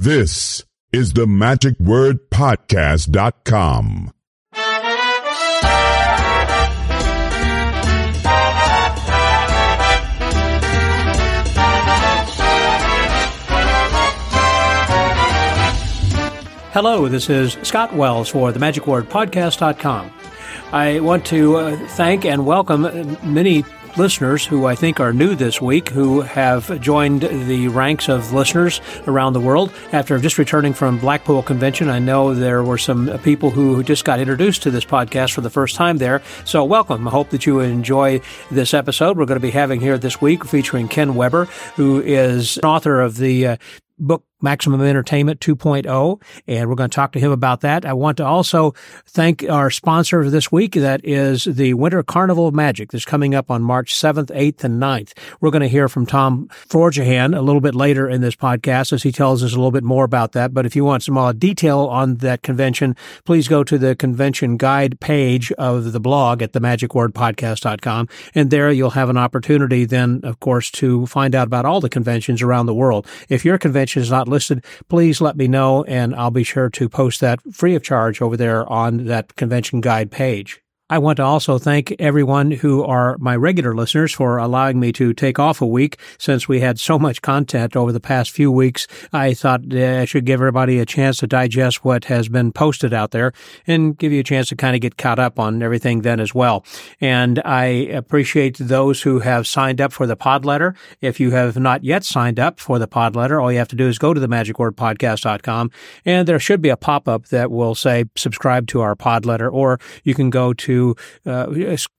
This is the Magic Word Podcast.com. Hello, this is Scott Wells for the Magic Word Podcast.com. I want to uh, thank and welcome many listeners who I think are new this week who have joined the ranks of listeners around the world. After just returning from Blackpool Convention, I know there were some people who just got introduced to this podcast for the first time there. So welcome. I hope that you enjoy this episode we're going to be having here this week featuring Ken Weber, who is author of the uh, book Maximum Entertainment 2.0, and we're going to talk to him about that. I want to also thank our sponsor this week. That is the Winter Carnival of Magic that's coming up on March 7th, 8th, and 9th. We're going to hear from Tom Forjahan a little bit later in this podcast as he tells us a little bit more about that. But if you want some more detail on that convention, please go to the convention guide page of the blog at themagicwordpodcast.com. And there you'll have an opportunity then, of course, to find out about all the conventions around the world. If your convention is not listed, please let me know and I'll be sure to post that free of charge over there on that convention guide page. I want to also thank everyone who are my regular listeners for allowing me to take off a week since we had so much content over the past few weeks. I thought uh, I should give everybody a chance to digest what has been posted out there and give you a chance to kind of get caught up on everything then as well. And I appreciate those who have signed up for the pod letter. If you have not yet signed up for the pod letter, all you have to do is go to the magicwordpodcast.com and there should be a pop up that will say subscribe to our pod letter or you can go to uh,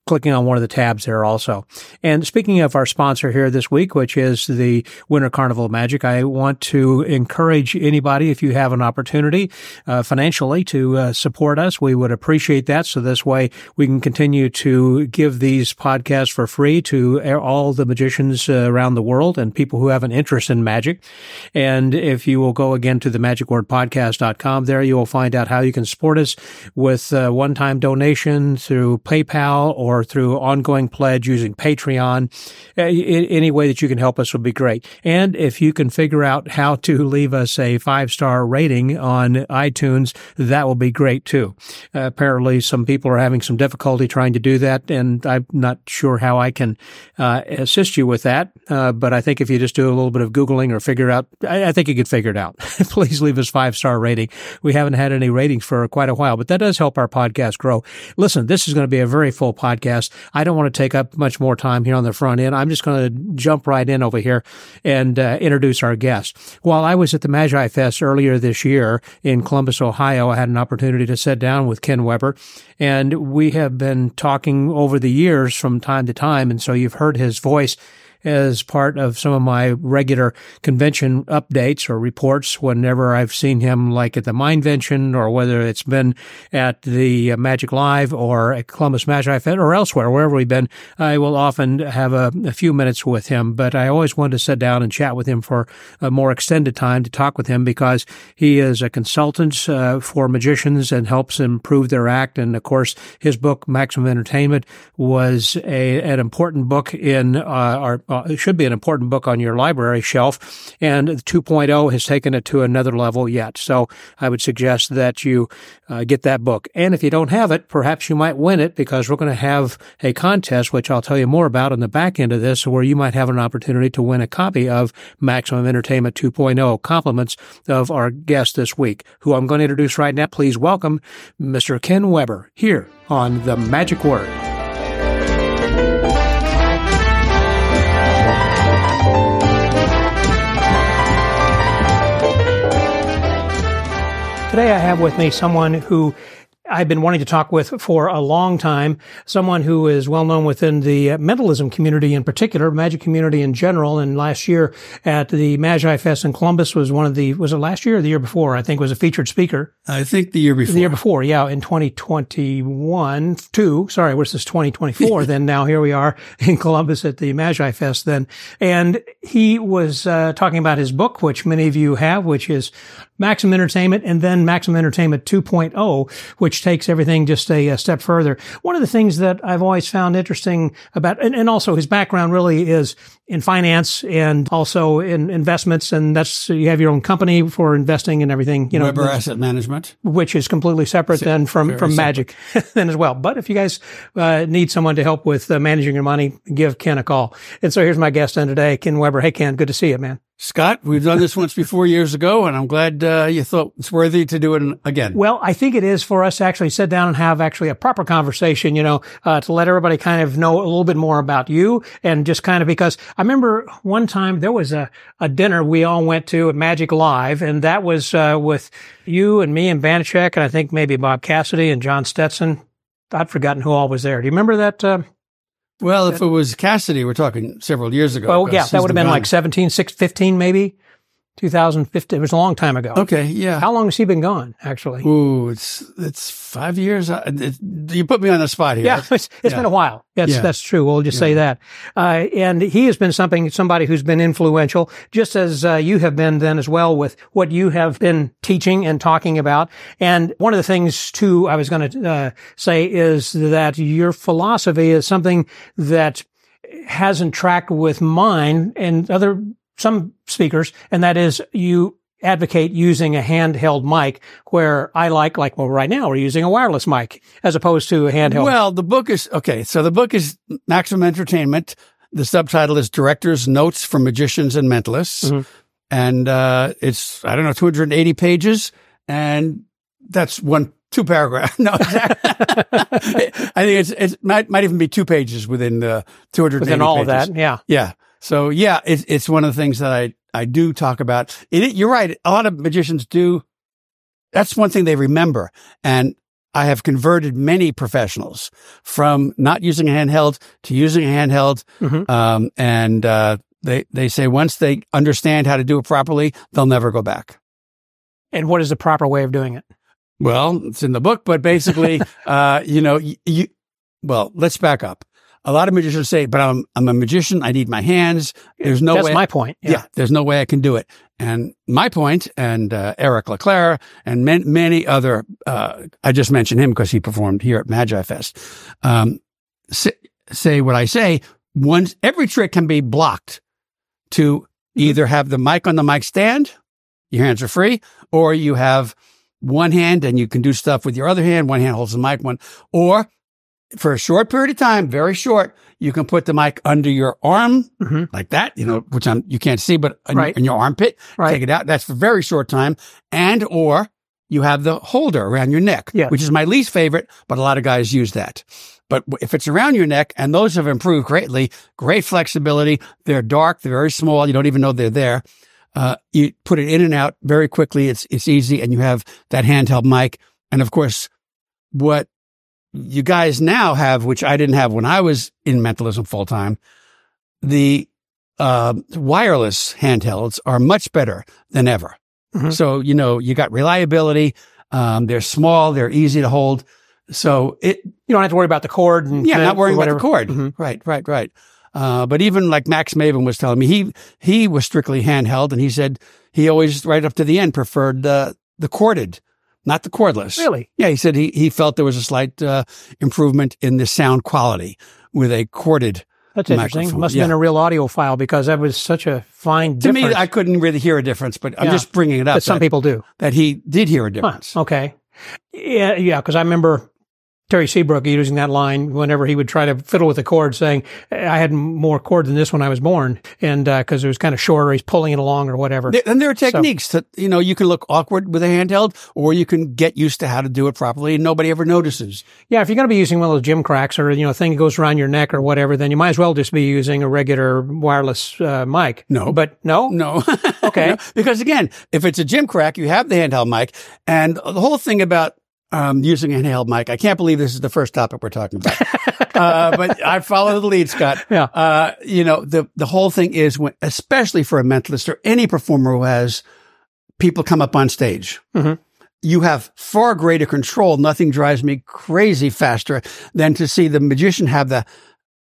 clicking on one of the tabs there also. And speaking of our sponsor here this week, which is the Winter Carnival of Magic, I want to encourage anybody, if you have an opportunity uh, financially to uh, support us, we would appreciate that. So this way we can continue to give these podcasts for free to all the magicians uh, around the world and people who have an interest in magic. And if you will go again to the magicwordpodcast.com, there you will find out how you can support us with uh, one-time donations through PayPal or through ongoing pledge using Patreon. Any way that you can help us would be great. And if you can figure out how to leave us a five star rating on iTunes, that will be great too. Uh, apparently some people are having some difficulty trying to do that. And I'm not sure how I can uh, assist you with that. Uh, but I think if you just do a little bit of Googling or figure out, I, I think you could figure it out. Please leave us five star rating. We haven't had any ratings for quite a while, but that does help our podcast grow. Listen, this this is going to be a very full podcast. I don't want to take up much more time here on the front end. I'm just going to jump right in over here and uh, introduce our guest. While I was at the Magi Fest earlier this year in Columbus, Ohio, I had an opportunity to sit down with Ken Weber, and we have been talking over the years from time to time. And so you've heard his voice as part of some of my regular convention updates or reports whenever I've seen him, like at the Mindvention or whether it's been at the Magic Live or at Columbus Magic Fest or elsewhere, wherever we've been. I will often have a, a few minutes with him, but I always want to sit down and chat with him for a more extended time to talk with him because he is a consultant uh, for magicians and helps improve their act. And of course, his book, Maximum Entertainment, was a, an important book in uh, our uh, it should be an important book on your library shelf. And 2.0 has taken it to another level yet. So I would suggest that you uh, get that book. And if you don't have it, perhaps you might win it because we're going to have a contest, which I'll tell you more about on the back end of this, where you might have an opportunity to win a copy of Maximum Entertainment 2.0. Compliments of our guest this week, who I'm going to introduce right now. Please welcome Mr. Ken Weber here on The Magic Word. Today I have with me someone who I've been wanting to talk with for a long time. Someone who is well known within the mentalism community in particular, magic community in general. And last year at the Magi Fest in Columbus was one of the, was it last year or the year before? I think was a featured speaker. I think the year before. The year before, yeah, in 2021, two, sorry, what's this 2024? then now here we are in Columbus at the Magi Fest then. And he was uh, talking about his book, which many of you have, which is Maximum Entertainment and then Maximum Entertainment 2.0, which which takes everything just a, a, step further. One of the things that I've always found interesting about, and, and also his background really is in finance and also in investments. And that's, you have your own company for investing and everything, you know. Weber Asset Management. Which is completely separate then from, from Magic then as well. But if you guys uh, need someone to help with uh, managing your money, give Ken a call. And so here's my guest on today, Ken Weber. Hey, Ken, good to see you, man. Scott, we've done this once before years ago, and I'm glad uh, you thought it's worthy to do it again. Well, I think it is for us to actually sit down and have actually a proper conversation, you know, uh, to let everybody kind of know a little bit more about you and just kind of because I remember one time there was a, a dinner we all went to at Magic Live, and that was uh, with you and me and Banachek, and I think maybe Bob Cassidy and John Stetson. I'd forgotten who all was there. Do you remember that? Well, if it was Cassidy, we're talking several years ago. Well, yeah, that would have been like 17, 16, 15 maybe. 2015. It was a long time ago. Okay, yeah. How long has he been gone? Actually, ooh, it's it's five years. It, you put me on the spot here. Yeah, it's, it's yeah. been a while. That's yeah. that's true. We'll just yeah. say that. Uh, and he has been something, somebody who's been influential, just as uh, you have been then as well with what you have been teaching and talking about. And one of the things too, I was going to uh, say is that your philosophy is something that hasn't tracked with mine and other some speakers, and that is you advocate using a handheld mic where I like, like, well, right now we're using a wireless mic as opposed to a handheld. Well, the book is, okay. So the book is Maximum Entertainment. The subtitle is Director's Notes for Magicians and Mentalists. Mm-hmm. And, uh, it's, I don't know, 280 pages. And that's one, two paragraphs. No, exactly. I think it's, it might, might even be two pages within the 280 Within all pages. of that. Yeah. Yeah. So yeah, it's, it's one of the things that I, I do talk about. It, you're right. A lot of magicians do. That's one thing they remember. And I have converted many professionals from not using a handheld to using a handheld. Mm-hmm. Um, and, uh, they, they say once they understand how to do it properly, they'll never go back. And what is the proper way of doing it? Well, it's in the book, but basically, uh, you know, you, you, well, let's back up a lot of magicians say, but I'm, I'm a magician. I need my hands. There's no way That's way. my point. Yeah. yeah. There's no way I can do it. And my point, and uh, Eric LeClaire and many, many other, uh, I just mentioned him because he performed here at Magi Fest, um, say, say what I say. Once every trick can be blocked to mm-hmm. either have the mic on the mic stand, your hands are free, or you have one hand and you can do stuff with your other hand. One hand holds the mic, one, or for a short period of time, very short, you can put the mic under your arm mm-hmm. like that, you know, which I'm, you can't see, but in, right. in your armpit, right. take it out. That's for very short time. And, or you have the holder around your neck, yes. which is my least favorite, but a lot of guys use that. But if it's around your neck, and those have improved greatly, great flexibility. They're dark. They're very small. You don't even know they're there. Uh, you put it in and out very quickly. It's, it's easy. And you have that handheld mic. And of course, what you guys now have, which I didn't have when I was in mentalism full time, the uh, wireless handhelds are much better than ever. Mm-hmm. So, you know, you got reliability. Um, they're small. They're easy to hold. So it, you don't have to worry about the cord. And yeah, not worrying about the cord. Mm-hmm. Right, right, right. Uh, but even like Max Maven was telling me, he, he was strictly handheld and he said he always right up to the end preferred the, the corded not the cordless. Really? Yeah, he said he, he felt there was a slight uh, improvement in the sound quality with a corded. That's interesting. Microphone. Must have been a real audiophile because that was such a fine to difference. me, I couldn't really hear a difference, but I'm just bringing it up. But some that, people do. That he did hear a difference. Huh, okay. Yeah, yeah, because I remember Terry Seabrooke using that line whenever he would try to fiddle with the cord, saying, "I had more cord than this when I was born," and because uh, it was kind of shorter, he's pulling it along or whatever. And there are techniques so, you know you can look awkward with a handheld, or you can get used to how to do it properly, and nobody ever notices. Yeah, if you're going to be using one of those gym cracks or you know thing that goes around your neck or whatever, then you might as well just be using a regular wireless uh, mic. No, but no, no, okay, no. because again, if it's a gym crack, you have the handheld mic, and the whole thing about um, using a handheld mic. I can't believe this is the first topic we're talking about. uh, but I follow the lead, Scott. Yeah. Uh, you know, the, the whole thing is when, especially for a mentalist or any performer who has people come up on stage. Mm-hmm. You have far greater control. Nothing drives me crazy faster than to see the magician have the,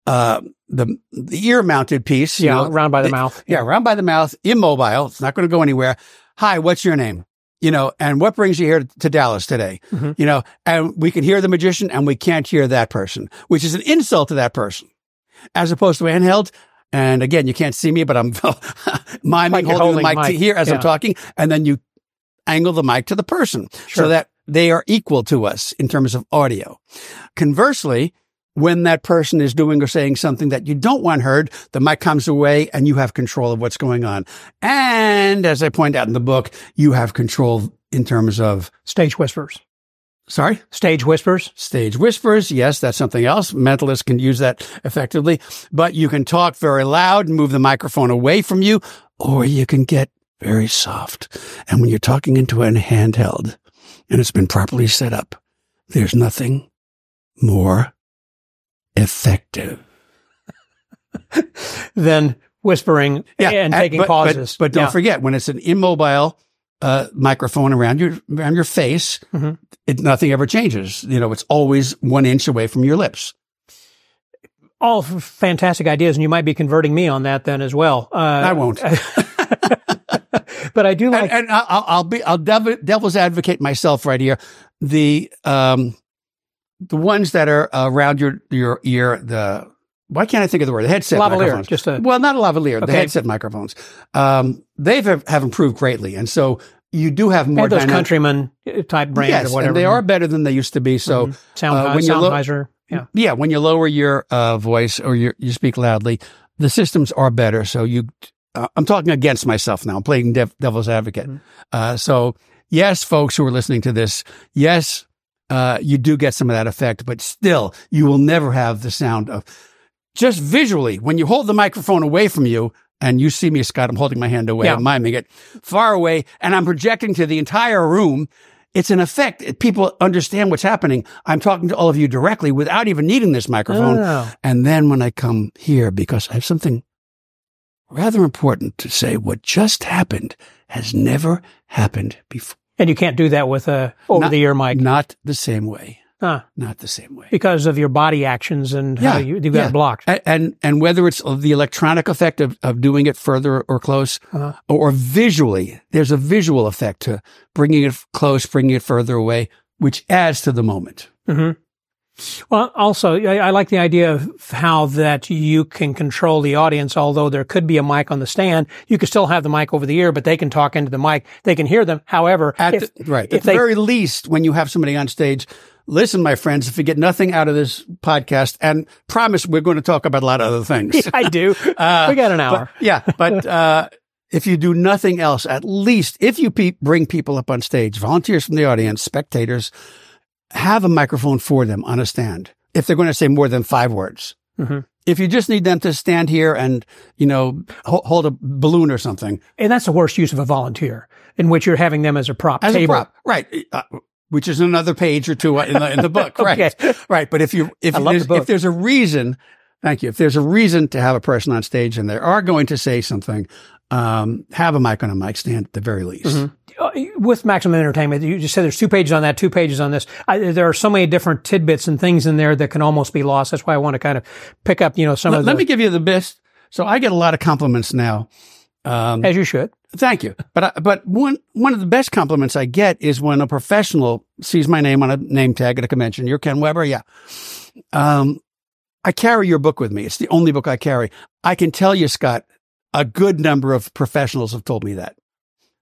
uh, the, the ear mounted piece. Yeah. You know, around by the, the mouth. Yeah. Around by the mouth, immobile. It's not going to go anywhere. Hi, what's your name? You know, and what brings you here to Dallas today? Mhm. You know, and we can hear the magician and we can't hear that person, which is an insult to that person, as opposed to handheld. And again, you can't see me, but I'm miming Like holding, holding the mic, to mic. here as Yeah. I'm talking, and then you angle the mic to the person Sure. so that they are equal to us in terms of audio. Conversely, when that person is doing or saying something that you don't want heard, the mic comes away and you have control of what's going on. And as I point out in the book, you have control in terms of, Stage whispers. sorry, Stage whispers. stage whispers. Yes, that's something else. Mentalists can use that effectively, but you can talk very loud and move the microphone away from you, or you can get very soft. And when you're talking into a handheld and it's been properly set up, there's nothing more effective. than whispering and taking but, but- pauses. But, don't Yeah. forget when it's an immobile uh, microphone around your around your face, Mhm. it, nothing ever changes. You know, it's always one inch away from your lips. all f- fantastic ideas, and you might be converting me on that then as well. Uh, I won't. but I do like. and, and I'll, I'll be I'll dev- devil's advocate myself right here. The um the ones that are around your your ear, the why can't I think of the word? The headset Lavalier, microphones. just a- well, not a lavalier. The headset microphones. Um, they've have, have improved greatly, and so you do have more and those dynamic- countryman uh, type brands yes, or whatever. and they are better than they used to be. So. Mhm. Sound, uh, when you look- Sennheiser. yeah. Yeah, when you lower your uh, voice or you you speak loudly, the systems are better. So you, uh, I'm talking against myself now. I'm playing dev- devil's advocate. Mhm. Uh, so yes, folks who are listening to this, yes, uh, you do get some of that effect, but still, you will never have the sound of just visually when you hold the microphone away from you. And you see me, Scott. I'm holding my hand away. Yeah. I'm miming it far away, and I'm projecting to the entire room. It's an effect. People understand what's happening. I'm talking to all of you directly without even needing this microphone. Oh. And then when I come here, because I have something rather important to say, what just happened has never happened before. And you can't do that with a over the ear mic Not the same way. Huh. Not the same way. because of your body actions and how Yeah, you, you got yeah. blocked. A- And, and whether it's the electronic effect of, of doing it further or close Uh-huh. or, or visually, there's a visual effect to bringing it close, bringing it further away, which adds to the moment. hmm Well, also, I, I like the idea of how that you can control the audience. Although there could be a mic on the stand, you could still have the mic over the ear, but they can talk into the mic. They can hear them. However, At if, the, right. if At the very least, when you have somebody on stage, listen, my friends, if you get nothing out of this podcast, and promise we're going to talk about a lot of other things. I do. Uh, we got an but- hour. yeah. But, uh, if you do nothing else, at least if you pe- bring people up on stage, volunteers from the audience, spectators, have a microphone for them on a stand. If they're going to say more than five words. Mhm. If you just need them to stand here and, you know, ho- hold a balloon or something, And that's the worst use of a volunteer, in which you're having them as a prop as table. a prop, right? Uh, which is another page or two in the, in the book, right? Okay. Right. But if you if there's, the if there's a reason, thank you. If there's a reason to have a person on stage and they are going to say something, um, have a mic on a mic stand at the very least. Uh, With Maximum Entertainment, you just said there's two pages on that, two pages on this. I, there are so many different tidbits and things in there that can almost be lost. That's why I want to kind of pick up, you know, some of let me give you the best. So I get a lot of compliments now. Um, as you should. Thank you. But I, but one one of the best compliments I get is when a professional sees my name on a name tag at a convention. You're Ken Weber, yeah. Um, I carry your book with me. It's the only book I carry. I can tell you, Scott, a good number of professionals have told me that.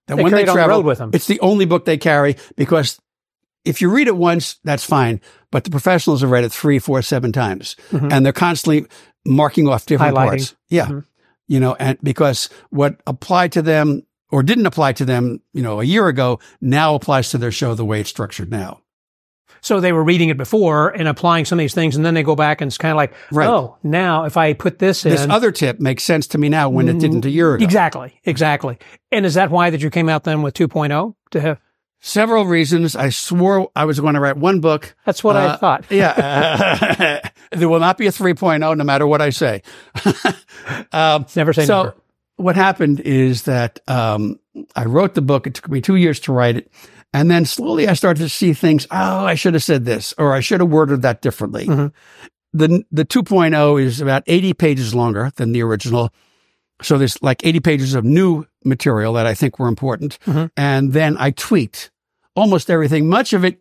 That when They travel, the road with them. it's the only book they carry because if you read it once, that's fine. But the professionals have read it three, four, seven times, Mhm. and they're constantly marking off different parts. Yeah, Mhm. you know, and because what applied to them or didn't apply to them, you know, a year ago, now applies to their show the way it's structured now. So they were reading it before and applying some of these things, and then they go back and it's kind of like, Right. oh, now if I put this in, This other tip makes sense to me now when it didn't a year ago. exactly, exactly. And is that why that you came out then with 2.0 to have? Several reasons. I swore I was going to write one book. That's what I Uh, thought. Yeah. there will not be a 3.0 no matter what I say. um, Never say so never. what happened is that um, I wrote the book. It took me two years to write it. And then slowly I started to see things. Oh, I should have said this, or I should have worded that differently. Mhm. The the 2.0 is about 80 pages longer than the original. So there's like 80 pages of new material that I think were important. Mhm. And then I tweaked almost everything. Much of it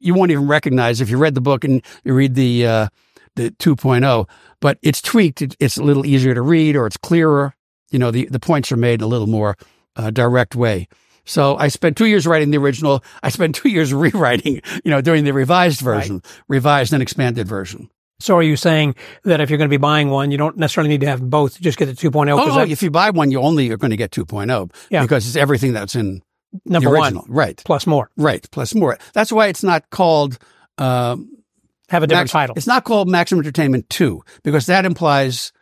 you won't even recognize if you read the book and you read the, uh, the 2.0, but it's tweaked. It's a little easier to read or it's clearer. You know, the, the points are made in a little more uh, direct way. So I spent two years writing the original. I spent two years rewriting, you know, doing the revised version, revised and expanded version. So are you saying that if you're going to be buying one, you don't necessarily need to have both? Just get the 2.0 Oh, oh, if you buy one, you only are going to get 2.0 Yeah. because it's everything that's in number the one original. Right. plus more Right. Plus more. That's why it's not called, um, have a different Max- title, It's not called Maximum Entertainment 2 because that implies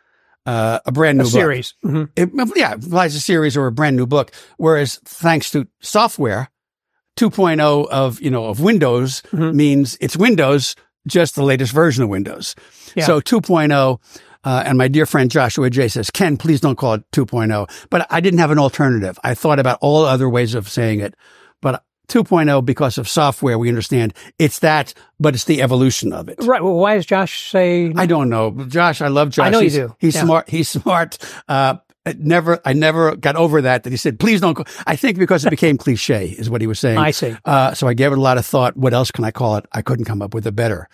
uh, a brand a new book. series. hmm It, yeah, it implies a series or a brand new book. Whereas thanks to software, 2.0 of, you know, of Windows Mhm. means it's Windows, just the latest version of Windows. Yeah. So 2.0, uh, and my dear friend Joshua Jay says, Ken, please don't call it 2.0. But I didn't have an alternative. I thought about all other ways of saying it. But 2.0, because of software, we understand it's that, but it's the evolution of it. Right. Well, why does Josh say? I don't know. Josh, I love Josh. I know you do. He's Yeah. smart. He's smart. Uh, I never, I never got over that, that he said, please don't go. I think because it became cliche is what he was saying. I see. Uh, so I gave it a lot of thought. What else can I call it? I couldn't come up with a better,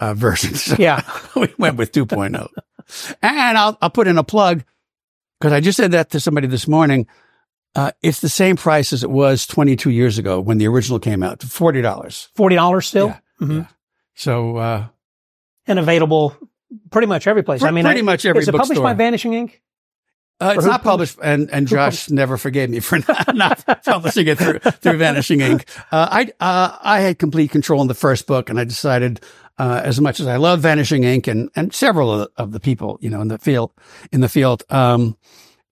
uh, version. So Yeah. we went with 2.0. and I'll, I'll put in a plug because I just said that to somebody this morning. Uh, it's the same price as it was 22 years ago when the original came out, $40. Forty dollars still, Yeah. Mhm. Yeah. So, uh, and available pretty much every place. I mean, pretty I- much every Is it published bookstore. by Vanishing Ink? Uh, it's not published, and, and Josh never forgave me for not, not publishing it through, through Vanishing Ink. Uh, I uh, I had complete control in the first book, and I decided, uh, as much as I love Vanishing Ink and and several of the, of the people you know in the field in the field, um,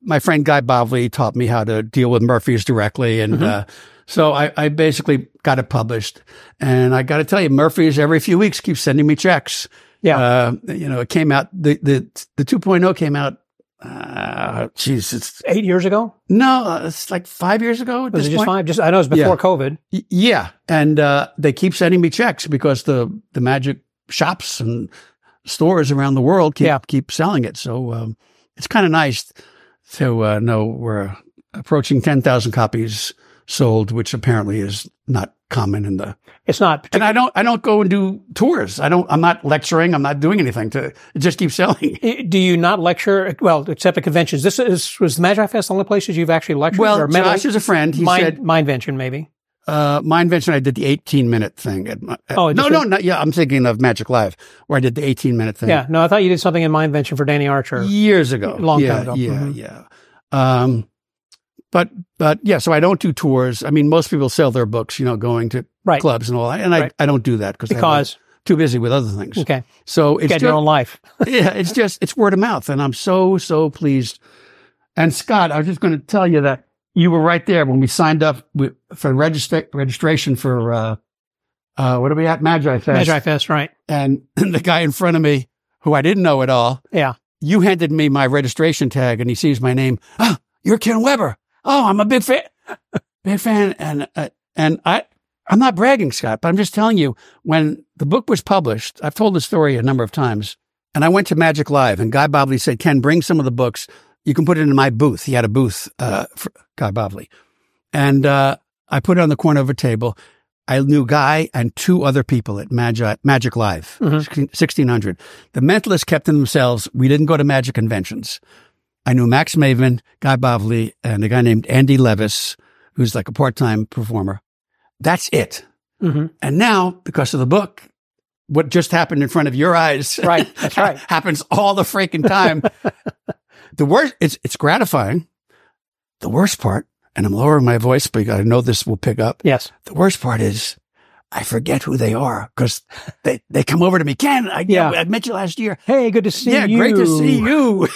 my friend Guy Bavli taught me how to deal with Murphy's directly, and uh, so I, I basically got it published. And I got to tell you, Murphy's every few weeks keeps sending me checks. Yeah. Uh, you know, it came out the the the 2.0 came out. Uh, geez, it's Eight years ago? no, uh, it's like five years ago. At Was this it just point. five? Just I know it's before Yeah. COVID. Y- Yeah, and uh, they keep sending me checks because the the magic shops and stores around the world keep Yeah. keep selling it. So um, it's kind of nice to uh, know we're approaching ten thousand copies sold, which apparently is not common in the. It's not. And I don't I don't go and do tours. I don't. I'm not lecturing. I'm not doing anything to. Just keep selling. Do you not lecture? Well, except at conventions. This is was the Magi Fest the only places you've actually lectured. Well, or Josh is a friend. He mind, said Mindvention, maybe. Uh, Mindvention, I did the 18 minute thing. At my, Oh, no, no, not, yeah, I'm thinking of Magic Live where I did the 18 minute thing. Yeah. No, I thought you did something in Mindvention for Danny Archer. Years ago. Long yeah, time ago. Yeah, Mhm. yeah. Um, but, but yeah, so I don't do tours. I mean, most people sell their books, you know, going to Right. clubs and all that. And I, Right. I don't do that because too busy with other things. okay, So it's get your just, own life. yeah, it's just, it's word of mouth. And I'm so, so pleased. And Scott, I was just going to tell you that you were right there when we signed up for registra- registration for, uh, uh, what are we at? Magi Fest. Magi Fest, right? And the guy in front of me, who I didn't know at all, Yeah. you handed me my registration tag and he sees my name. Oh, you're Ken Weber. Oh, I'm a big fan, big fan. And, uh, and I, I'm not bragging, Scott, but I'm just telling you when the book was published, I've told the story a number of times and I went to Magic Live and Guy Bavli said, Ken, bring some of the books. You can put it in my booth. He had a booth, uh, for Guy Bavli. And, uh, I put it on the corner of a table. I knew Guy and two other people at Magic, Magic Live, Mhm. 1600. The mentalists kept to themselves. We didn't go to magic conventions. I knew Max Maven, Guy Bavli, and a guy named Andy Levis, who's like a part-time performer. That's it. hmm And now, because of the book, what just happened in front of your eyes, Right. That's right. happens all the freaking time. the worst, it's it's gratifying. The worst part, and I'm lowering my voice because I know this will pick up. Yes. The worst part is I forget who they are because they, they come over to me. Ken, I, Yeah. I met you last year. Hey, good to see yeah, you. Yeah, great to see you.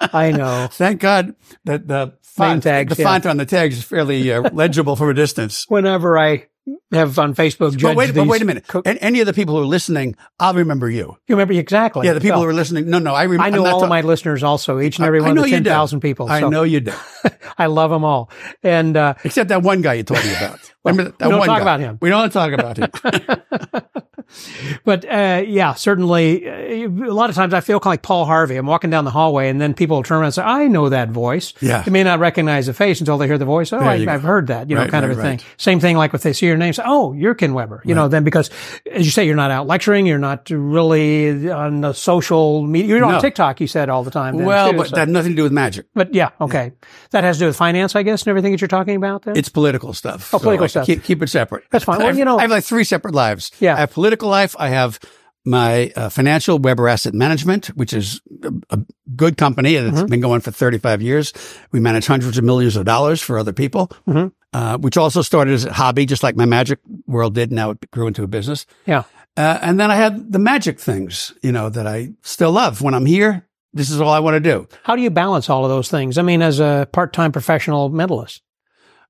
I know. Thank God that the font, tags, the yeah. font on the tags is fairly uh, legible from a distance. Whenever I have on Facebook judged But wait, but wait a minute. co- and any of the people who are listening, I'll remember you. you remember exactly. Yeah, the people who are listening. No, no, I remember. I know all of my listeners also, each and every I one of know the you do. 10,000 people. I know you do. I love them all. And, uh, Except that one guy you told me about. Well, Remember that we don't talk guy? about him. We don't want to talk about him. but uh, yeah, certainly. Uh, a lot of times I feel kind of like Paul Harvey. I'm walking down the hallway, and then people will turn around and say, "I know that voice." Yeah. They may not recognize the face until they hear the voice. Oh, I, I've heard that. You know, Right, kind of right, a thing. Same thing like if they see your name, say, "Oh, you're Ken Weber." You know, then because as you say, you're not out lecturing. You're not really on the social media. You're on TikTok. You said all the time. then, well, too, but so- that had nothing to do with magic. but yeah, okay. That has to do with finance, I guess, and everything that you're talking about. Then It's political stuff. Oh, political stuff. Keep, keep it separate. That's fine. Well, I have, you know- I have like three separate lives. Yeah. I have political life. I have my uh, financial Weber Asset Management, which is a, a good company and it's Mm-hmm. been going for 35 years. We manage hundreds of millions of dollars for other people, Mm-hmm. uh, which also started as a hobby, just like my magic world did. Now it grew into a business. yeah. Uh, and then I had the magic things, you know, that I still love. When I'm here, this is all I want to do. How do you balance all of those things? I mean, as a part-time professional mentalist.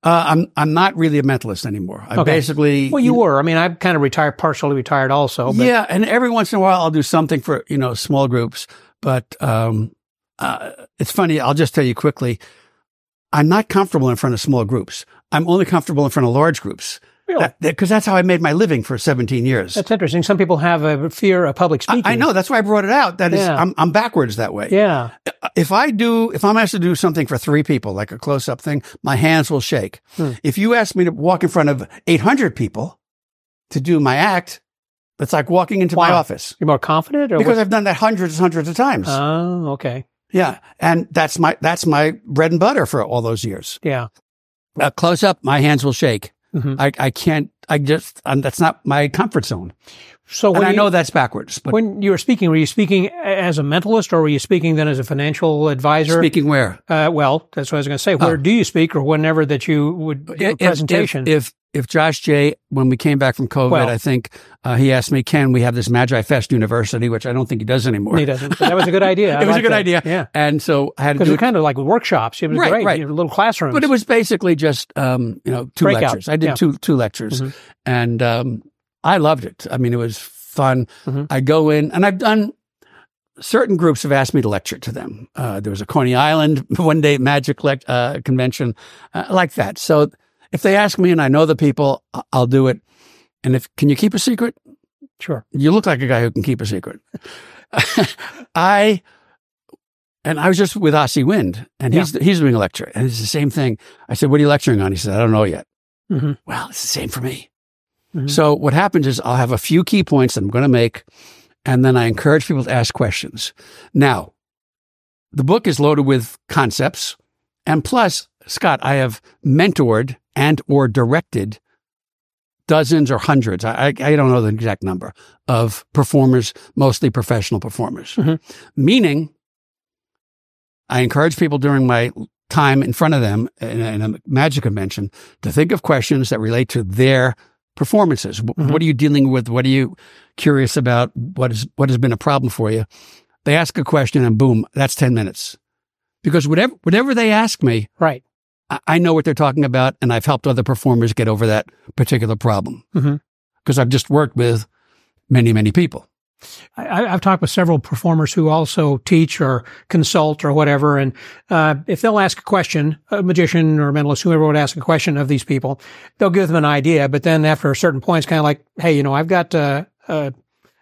Uh, I'm I'm not really a mentalist anymore. I Okay. basically Well, you were. I mean, I'm kind of retired, partially retired, also. But yeah, and every once in a while I'll do something for you know small groups. But um, uh, it's funny. I'll just tell you quickly. I'm not comfortable in front of small groups. I'm only comfortable in front of large groups. Really? Because that's how I made my living for 17 years. that's interesting. Some people have a fear of public speaking. I know. That's why I brought it out. That is, Yeah. I'm, I'm backwards that way. Yeah. If I do, if I'm asked to do something for three people, like a close up thing, my hands will shake. Hmm. If you ask me to walk in front of 800 people to do my act, it's like walking into my office You're more confident, or because what- I've done that hundreds and hundreds of times. Oh, okay. yeah. And that's my, that's my bread and butter for all those years. Yeah. Uh, close up, my hands will shake. Mhm. I, I can't, I just, um, that's not my comfort zone. So when And I you, know that's backwards, but when you were speaking, were you speaking as a mentalist, or were you speaking then as a financial advisor? speaking where? Uh, well, that's what I was going to say. Where Oh. do you speak, or whenever that you would give a presentation? If, if, if Josh Jay, when we came back from COVID, Well- I think uh, he asked me, "Can we have this Magi Fest University?" Which I don't think he does anymore. he doesn't. But that was a good idea. It was a good that. idea. Yeah. And so I had to Because do it's kind of like workshops. It was Right, great. right. Little classrooms. But it was basically just, um, you know, two Breakout, lectures. I did yeah. two two lectures, Mhm. and um, I loved it. I mean, it was fun. Mhm. I go in, and I've done. Certain groups have asked me to lecture to them. Uh, there was a Coney Island one day magic lec- uh, convention uh, like that. So if they ask me and I know the people, I'll do it. And if can you keep a secret? sure. You look like a guy who can keep a secret. I and I was just with Ossie Wind, and he's he's doing a lecture, and it's the same thing. I said, "What are you lecturing on?" He said, "I don't know yet." Mhm. Well, it's the same for me. Mhm. So what happens is I'll have a few key points that I'm going to make, and then I encourage people to ask questions. Now, the book is loaded with concepts, and plus, Scott, I have mentored and or directed dozens or hundreds. I, I, don't know the exact number of performers, mostly professional performers. Mhm. Meaning, I encourage people during my time in front of them in a, in a magic convention to think of questions that relate to their performances. Mhm. What are you dealing with? What are you curious about? What is what has been a problem for you? They ask a question and boom, that's 10 minutes. Because whatever whatever they ask me, Right. I- know what they're talking about, and I've helped other performers get over that particular problem Mhm. because I've just worked with many, many people. I, I've talked with several performers who also teach or consult or whatever, and uh, if they'll ask a question, a magician or a mentalist, whoever would ask a question of these people, they'll give them an idea. But then after a certain point, it's kind of like, hey, you know, I've got uh, a,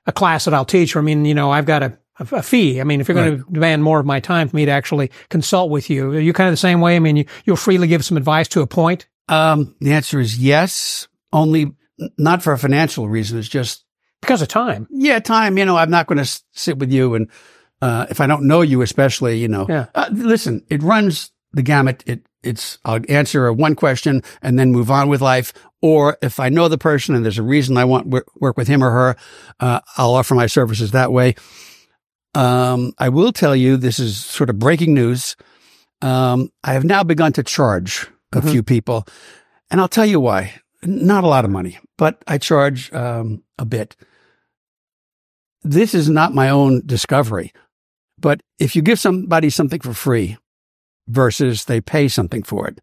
a class that I'll teach, or I mean, you know, I've got a, a, fee. I mean, if you're going to demand more of my time for me to actually consult with you, are you kind of the same way? I mean, you, you'll freely give some advice to a point. Um, the answer is yes, only not for a financial reason. It's just, Because of time. yeah, time. You know, I'm not going to sit with you. And uh, if I don't know you, especially, you know, Yeah. uh, listen, it runs the gamut. It, it's, I'll answer one question and then move on with life. Or if I know the person and there's a reason I want to work with him or her, uh, I'll offer my services that way. Um, I will tell you, this is sort of breaking news. Um, I have now begun to charge a Mhm. few people, and I'll tell you why. Not a lot of money, but I charge um, a bit. This is not my own discovery, but if you give somebody something for free versus they pay something for it,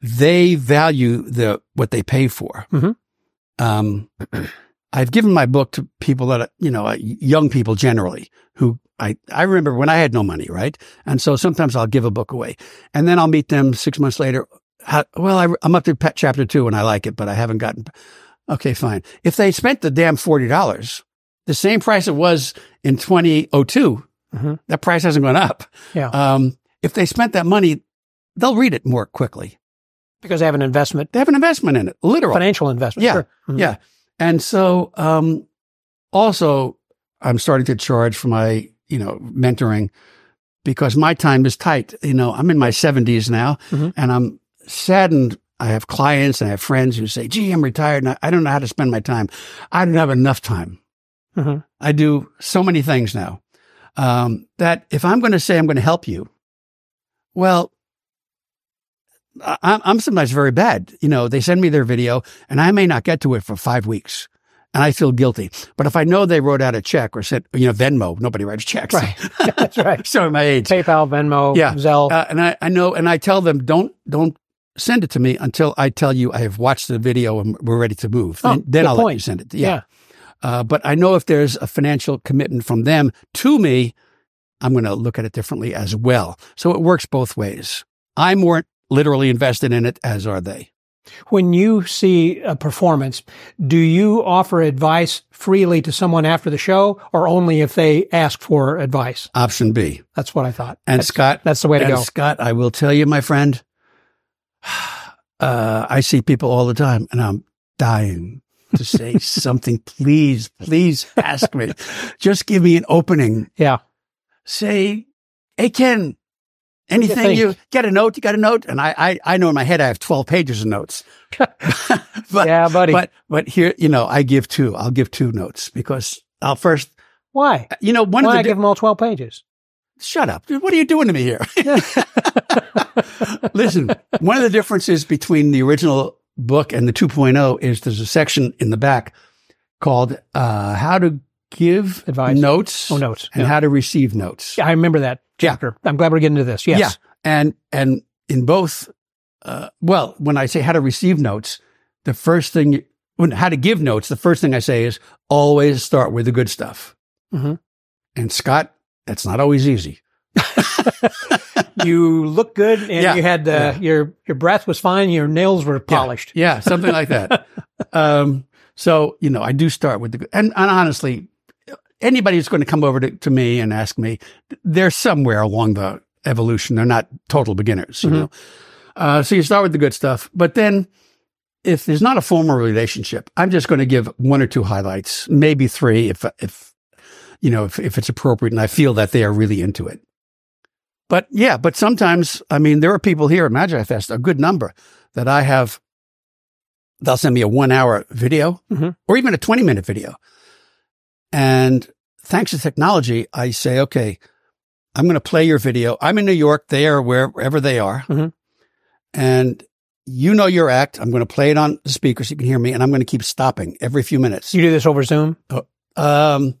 they value the what they pay for. Mhm. I've given my book to people that, are, you know, uh, young people generally who I, I remember when I had no money, right? And so sometimes I'll give a book away and then I'll meet them six months later. How, well, I, I'm up to pet chapter two and I like it, but I haven't gotten, Okay, fine. If they spent the damn $40, the same price it was in 2002, Mhm. that price hasn't gone up. Yeah. Um, if they spent that money, they'll read it more quickly. because they have an investment, They have an investment in it, literal. financial investment. Yeah. Sure. Mhm. Yeah. And so, um, also I'm starting to charge for my, you know, mentoring because my time is tight. You know, I'm in my seventies now Mhm. and I'm saddened. I have clients and I have friends who say, gee, I'm retired and I- don't know how to spend my time. I don't have enough time. Mhm. I do so many things now. Um, that if I'm going to say I'm going to help you, well, I'm- I'm sometimes very bad. You know, they send me their video and I may not get to it for five weeks and I feel guilty. But if I know they wrote out a check or said, you know, Venmo, nobody writes checks. Right. That's right. Showing my age. PayPal, Venmo, Yeah. Zelle. Uh, and I, I know, and I tell them, don't, don't send it to me until I tell you I have watched the video and we're ready to move. Oh, then then I'll let you send it. yeah. Yeah. Uh, but I know if there's a financial commitment from them to me, I'm going to look at it differently as well. So it works both ways. I'm more literally invested in it, as are they. When you see a performance, do you offer advice freely to someone after the show or only if they ask for advice? Option B. That's what I thought. And that's, Scott, that's the way to and go. Scott, I will tell you, my friend, uh, I see people all the time and I'm dying to say something. Please, please ask me. Just give me an opening. Yeah. Say, hey, Ken, do you anything you, get a note? You got a note? And I, I, I know in my head I have 12 pages of notes. but, yeah, buddy. but, but here, you know, I give two. I'll give two notes because I'll first, Why? you know, one Why of the, I di- give them all 12 pages? shut up. What are you doing to me here? Listen, one of the differences between the original book and the 2.0 is there's a section in the back called uh, How to Give Advice. Notes Oh, notes. and Yeah. How to Receive Notes. Yeah, I remember that chapter. I'm glad we're getting to this. Yes. Yeah. And, and in both, uh, well, when I say how to receive notes, the first thing, when, how to give notes, the first thing I say is always start with the good stuff. Mhm. And Scott, that's not always easy. You look good and Yeah. you had the, Yeah. your, your breath was fine. Your nails were polished. Yeah, something like that. um, so, you know, I do start with the good. And, and honestly, anybody who's going to come over to, to me and ask me, they're somewhere along the evolution. They're not total beginners, you Mhm. know. Uh, so you start with the good stuff. But then if there's not a formal relationship, I'm just going to give one or two highlights, maybe three if, if, you know, if, if it's appropriate and I feel that they are really into it. But yeah, but sometimes, I mean, there are people here at Magi Fest, a good number that I have, they'll send me a one hour video Mhm. or even a 20 minute video. And thanks to technology, I say, okay, I'm going to play your video. I'm in New York. They are wherever they are. Mhm. And you know your act. I'm going to play it on the speaker so you can hear me. And I'm going to keep stopping every few minutes. You do this over Zoom? Um,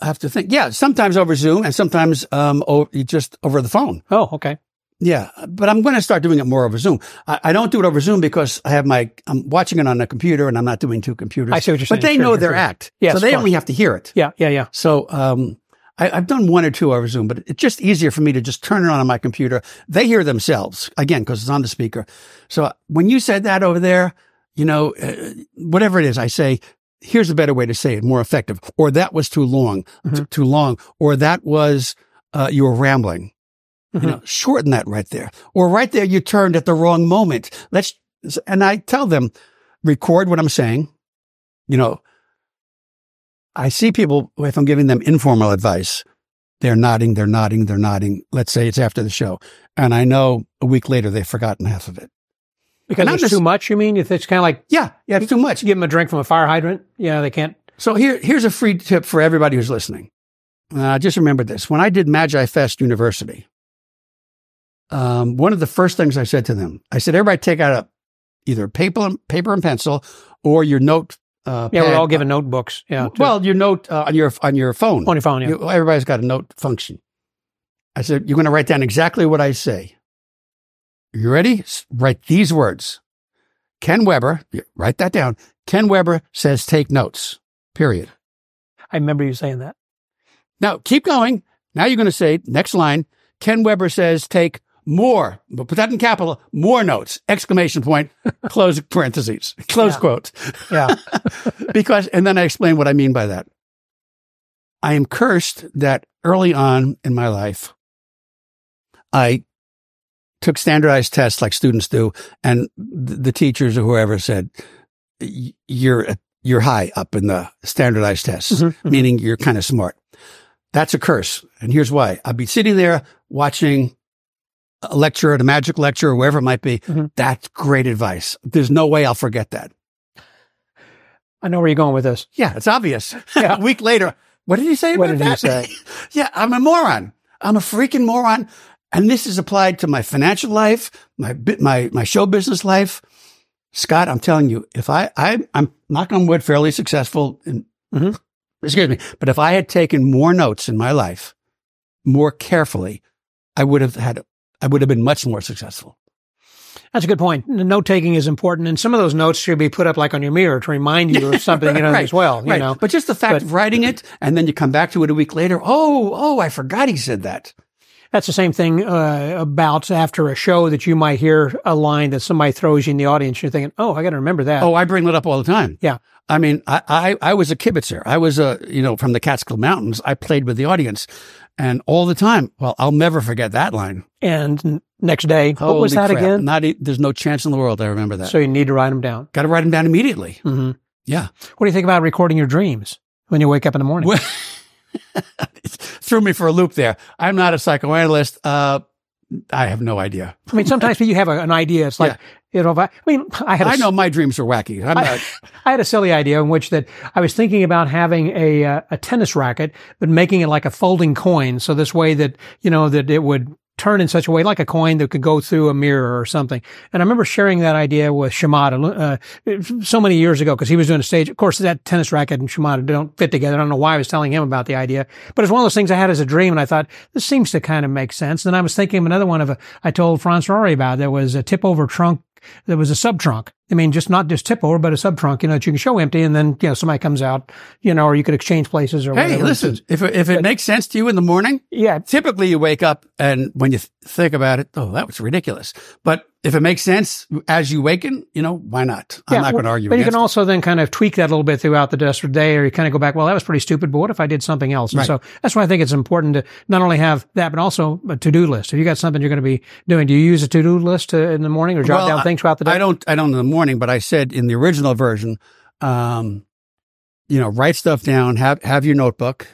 I have to think. Yeah, sometimes over Zoom and sometimes um, o- just over the phone. Oh, okay. Yeah, but I'm going to start doing it more over Zoom. I, I don't do it over Zoom because I have my I'm watching it on a computer and I'm not doing two computers. I see what you're saying. But they Sure, know their sure. act, Yes, so they only have to hear it. Yeah, yeah, yeah. So um, I, I've done one or two over Zoom, but it's just easier for me to just turn it on on my computer. They hear themselves again because it's on the speaker. So when you said that over there, you know, uh, whatever it is, I say, here's a better way to say it, more effective, or that was too long, Mhm. t- too long, or that was uh, you were rambling. Mhm. You know, shorten that right there, or right there you turned at the wrong moment. Let's, and I tell them, record what I'm saying. You know, I see people, if I'm giving them informal advice, they're nodding, they're nodding, they're nodding. Let's say it's after the show. And I know a week later they've forgotten half of it. Because Not it's just- too much, you mean? It's kind of like Yeah. Yeah. It's too much. give them a drink from a fire hydrant, yeah, they can't. So here, here's a free tip for everybody who's listening. Uh, just remember this. When I did Magi Fest University, um, one of the first things I said to them, I said, everybody take out a, either paper, and- paper and pencil or your note. Uh, Yeah, we're all given notebooks. Yeah. Well, your note uh, on your, on your phone. on your phone, yeah. You- everybody's got a note function. I said, you're going to write down exactly what I say. You ready? Write these words. Ken Weber, write that down. Ken Weber says take notes, period. I remember you saying that. Now keep going. Now you're going to say next line. Ken Weber says take more, but put that in capital, more notes, exclamation point, close parentheses, close Yeah. quote. Yeah. because, and then I explain what I mean by that. I am cursed that early on in my life, I took standardized tests like students do, and th- the teachers or whoever said, "Y- "You're you're high up in the standardized tests, Mhm, mhm. meaning you're kind of smart." That's a curse, and here's why: I'd be sitting there watching a lecture, at a magic lecture, or wherever it might be. Mhm. That's great advice. There's no way I'll forget that. I know where you're going with this. Yeah, it's obvious. Yeah. a week later, what did he say What about did he that? say? yeah, I'm a moron. I'm a freaking moron. And this is applied to my financial life, my my, my show business life. Scott, I'm telling you, if I, I, I'm knock on wood, fairly successful in, Mhm. excuse me, but if I had taken more notes in my life, more carefully, I would have had, I would have been much more successful. That's a good point. Note taking is important, and some of those notes should be put up like on your mirror to remind you of something, you know, Right, as well. You right. know, But just the fact But- of writing it and then you come back to it a week later. Oh, oh, I forgot he said that. that's the same thing uh, about after a show that you might hear a line that somebody throws you in the audience. You're thinking, "Oh, I got to remember that." Oh, I bring that up all the time. Yeah. I mean, I, I, I was a kibitzer. I was a, you know, from the Catskill Mountains. I played with the audience and all the time. Well, I'll never forget that line. And next day, what was that crap. again? Not, e- there's no chance in the world I remember that. So you need to write them down. Got to write them down immediately. hmm Yeah. What do you think about recording your dreams when you wake up in the morning? Well, threw me for a loop there. I'm not a psychoanalyst. Uh, I have no idea. I mean, sometimes you have a, an idea. It's like, you know, if I, I mean, I had a I know my dreams are wacky. I'm I- I had a silly idea in which that I was thinking about having a uh, a tennis racket, but making it like a folding coin. So this way that you know that it would turn in such a way like a coin that could go through a mirror or something. And I remember sharing that idea with Shimada uh, so many years ago because he was doing a stage. Of course, that tennis racket and Shimada don't fit together. I don't know why I was telling him about the idea, but it's one of those things I had as a dream, and I thought this seems to kind of make sense. Then I was thinking of another one of a I told Franz Harary about. There was a tip over trunk there was a sub trunk. I mean, just not just tip over, but a sub trunk, you know, that you can show empty and then, you know, somebody comes out, you know, or you could exchange places or hey, whatever. listen, if, it- if it makes sense to you in the morning, Yeah. typically you wake up and when you th- think about it, oh, that was ridiculous. But if it makes sense as you waken, you know, why not? I'm yeah, not going to well, argue But you can it. also then kind of tweak that a little bit throughout the rest of the day, or you kind of go back, well, that was pretty stupid, but what if I did something else? And Right. so that's why I think it's important to not only have that, but also a to-do list. If you got something you're going to be doing, do you use a to-do list uh, in the morning or jot Well, down I- things throughout the day? I don't, I don't in the morning, but I said in the original version, um, you know, write stuff down, have, have your notebook.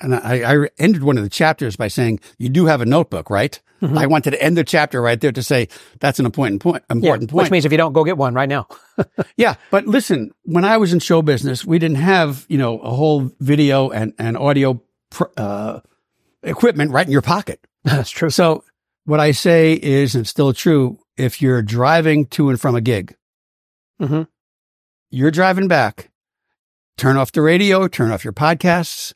And I, I ended one of the chapters by saying, you do have a notebook, right? Mhm. I wanted to end the chapter right there to say that's an important point, Yeah, important which point. means if you don't go get one right now. Yeah, but listen, when I was in show business, we didn't have you know a whole video and and audio pr- uh, equipment right in your pocket. that's true. So what I say is, and it's still true, if you're driving to and from a gig, hmm you're driving back, turn off the radio, turn off your podcasts,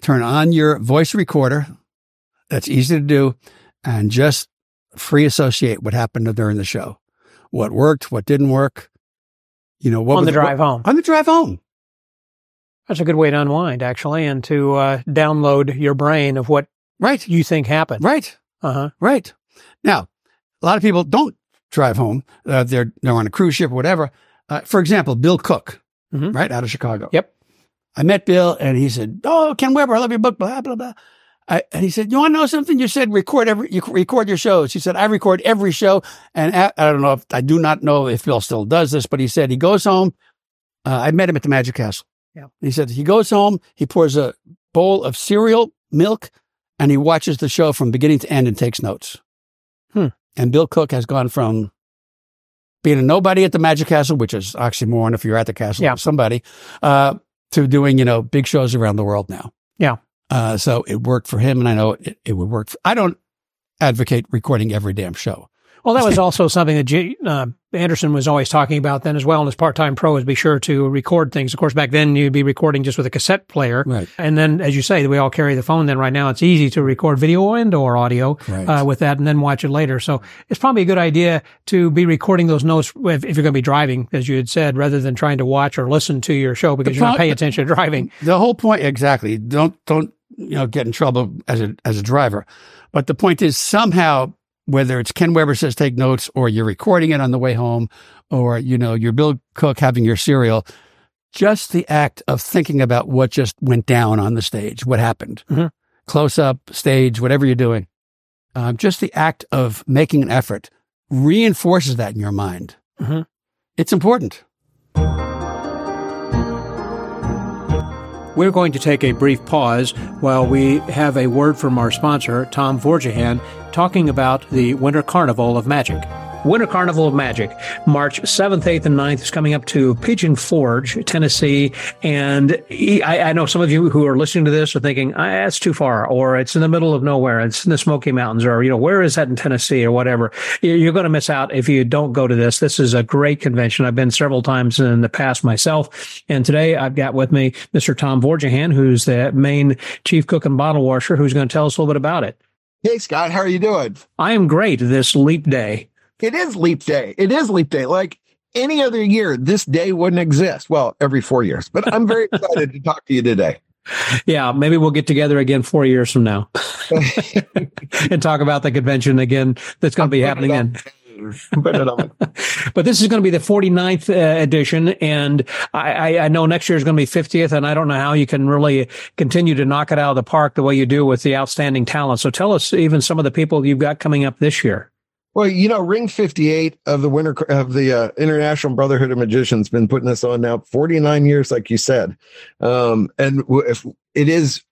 turn on your voice recorder. That's easy to do, and just free associate what happened during the show, what worked, what didn't work. You know, what On the drive home. on the drive home. That's a good way to unwind, actually, and to uh, download your brain of what Right. you think happened. Right. Uh huh. Right. Now, a lot of people don't drive home. Uh, they're, they're on a cruise ship or whatever. Uh, for example, Bill Cook, Mhm. right out of Chicago. Yep. I met Bill and he said, Oh, Ken Weber, I love your book, blah, blah, blah. I, and he said, you want to know something? You said record every, you record your shows. He said, I record every show. And I don't know if, I do not know if Bill still does this, but he said he goes home. Uh, I met him at the Magic Castle. Yeah. He said he goes home, he pours a bowl of cereal, milk, and he watches the show from beginning to end and takes notes. And Bill Cook has gone from being a nobody at the Magic Castle, which is oxymoron if you're at the castle, Yeah. somebody, uh, to doing, you know, big shows around the world now. Yeah. Uh, so it worked for him, and I know it, it would work. For, I don't advocate recording every damn show. Well, that was also something that J- uh, Anderson was always talking about then as well. And as part-time pro, is be sure to record things. Of course, back then you'd be recording just with a cassette player, Right. and then, as you say, we all carry the phone. Then right now, it's easy to record video and or audio Right. uh, with that, and then watch it later. So it's probably a good idea to be recording those notes if, if you're going to be driving, as you had said, rather than trying to watch or listen to your show because you're not paying attention to driving. The whole point, exactly. Don't don't you know get in trouble as a as a driver, but the point is somehow whether it's Ken Weber says take notes or you're recording it on the way home or, you know, you're Bill Cook having your cereal, just the act of thinking about what just went down on the stage, what happened, Mhm. close up, stage, whatever you're doing, um, just the act of making an effort reinforces that in your mind. Mhm. It's important. We're going to take a brief pause while we have a word from our sponsor, Tom Vorjahan, talking about the Winter Carnival of Magic. Winter Carnival of Magic, March 7th, 8th, and 9th is coming up to Pigeon Forge, Tennessee. And I, I know some of you who are listening to this are thinking, ah, that's too far, or it's in the middle of nowhere, it's in the Smoky Mountains, or, you know, where is that in Tennessee, or whatever. You're going to miss out if you don't go to this. This is a great convention. I've been several times in the past myself. And today I've got with me Mr. Tom Vorjahan, who's the main chief cook and bottle washer, who's going to tell us a little bit about it. Hey, Scott, how are you doing? I am great this leap day. It is leap day. It is leap day. Like any other year, this day wouldn't exist. Well, every four years, but I'm very excited to talk to you today. Yeah, maybe we'll get together again four years from now and talk about the convention again that's going to be happening in. Put. But this is going to be the 49th uh, edition, and I, I, I know next year is going to be 50th, and I don't know how you can really continue to knock it out of the park the way you do with the outstanding talent. So tell us even some of the people you've got coming up this year. Well, you know, Ring 58 of the winter of the uh, International Brotherhood of Magicians been putting this on now 49 years, like you said. Um, and if it is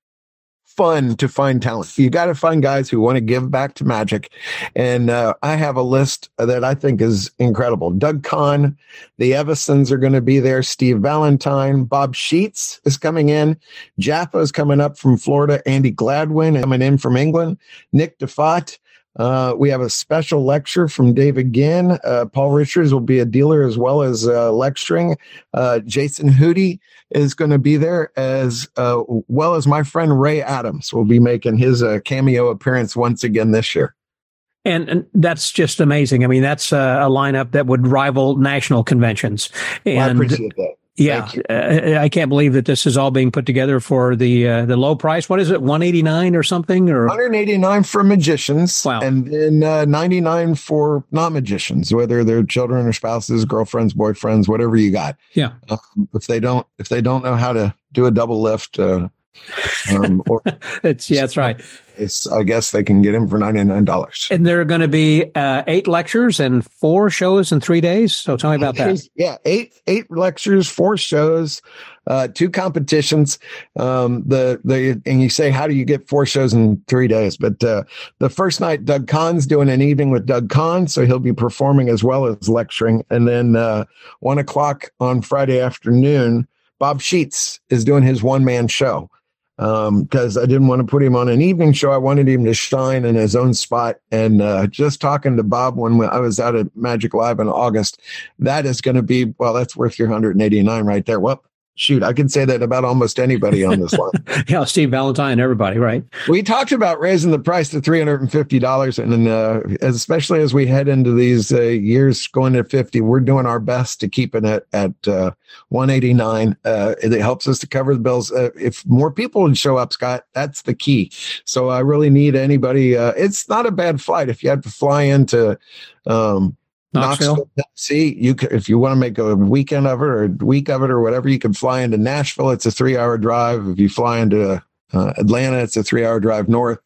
fun to find talent, you got to find guys who want to give back to magic. And uh, I have a list that I think is incredible. Doug Kahn, the Evasons are going to be there. Steve Valentine, Bob Sheets is coming in. Jaffa is coming up from Florida. Andy Gladwin coming in from England. Nick Diffatte. Uh, we have a special lecture from David Ginn. Uh, Paul Richards will be a dealer as well as uh, lecturing. Uh, Jason Hudy is going to be there as uh, well as my friend Ray Adams will be making his uh, cameo appearance once again this year. And, and that's just amazing. I mean, that's a, a lineup that would rival national conventions. Well, I appreciate that. Yeah, Thank uh, I can't believe that this is all being put together for the uh, the low price. What is it, one eighty nine or something? Or 189 for magicians Wow. and then uh, 99 for non-magicians whether they're children or spouses girlfriends boyfriends whatever you got Yeah. um, if they don't if they don't know how to do a double lift uh, um, or it's yeah, that's right. It's, i guess they can get him for $99 And there are going to be uh, eight lectures and four shows in three days. So tell me about that. yeah eight eight lectures four shows uh two competitions. Um the the and you say how do you get four shows in three days? But uh the first night doug Kahn's doing an evening with doug Kahn, so he'll be performing as well as lecturing. And then uh one o'clock on friday afternoon bob sheets is doing his one-man show um because i didn't want to put him on an evening show. I wanted him to shine in his own spot. And uh just talking to bob when i was out at magic live in august that is going to be well that's worth your 189 right there. Well shoot i can say that about almost anybody on this line. Yeah, Steve Valentine, everybody, right? we talked about raising the price to $350 and uh, especially as we head into these uh, years going to 50 we're doing our best to keep it at, at uh, 189 uh, it helps us to cover the bills. Uh, if more people would show up scott that's the key. So i really need anybody uh, it's not a bad flight. If you had to fly into um, Knoxville. Tennessee. You could, if you want to make a weekend of it or a week of it or whatever, you can fly into Nashville. It's a three-hour drive. If you fly into uh, Atlanta, it's a three-hour drive north.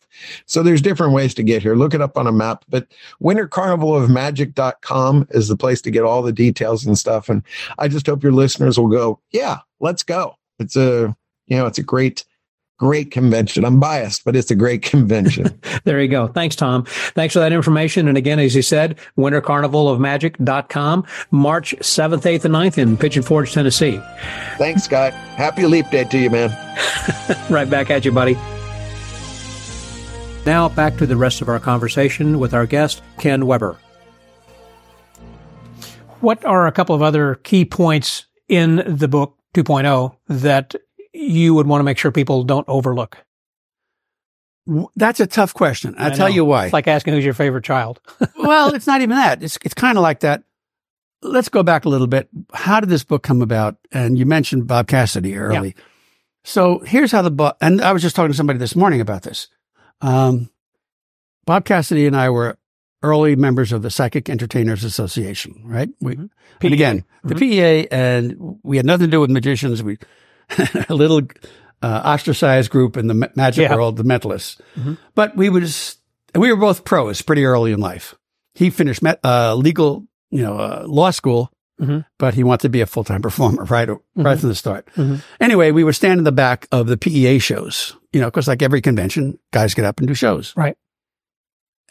So there's different ways to get here. Look it up on a map. But wintercarnivalofmagic.com is the place to get all the details and stuff. And I just hope your listeners will go, yeah, let's go. It's a you know, it's a great great convention. I'm biased, but it's a great convention. There you go. Thanks, Tom. Thanks for that information. And again, as you said, wintercarnivalofmagic.com, March 7th, 8th, and 9th in Pigeon Forge, Tennessee. Thanks, Scott. Happy leap day to you, man. Right back at you, buddy. Now, back to the rest of our conversation with our guest, Ken Weber. What are a couple of other key points in the book 2.0 that you would want to make sure people don't overlook? That's a tough question. I'll I tell you why. It's like asking who's your favorite child. well, it's not even that. It's it's kind of like that. Let's go back a little bit. How did this book come about? And you mentioned Bob Cassidy early. So here's how the book. And I was just talking to somebody this morning about this. Um, Bob Cassidy and I were early members of the Psychic Entertainers Association, right? We, Mhm. and again, the PEA, and we had nothing to do with magicians. We a little uh, ostracized group in the ma- magic Yeah. world, the mentalists. Mhm. But we was we were both pros pretty early in life. He finished met, uh, legal, you know, uh, law school, Mhm. but he wanted to be a full time performer right right Mhm. from the start. Mhm. Anyway, we would stand in the back of the PEA shows, you know, because like every convention, guys get up and do shows, Right.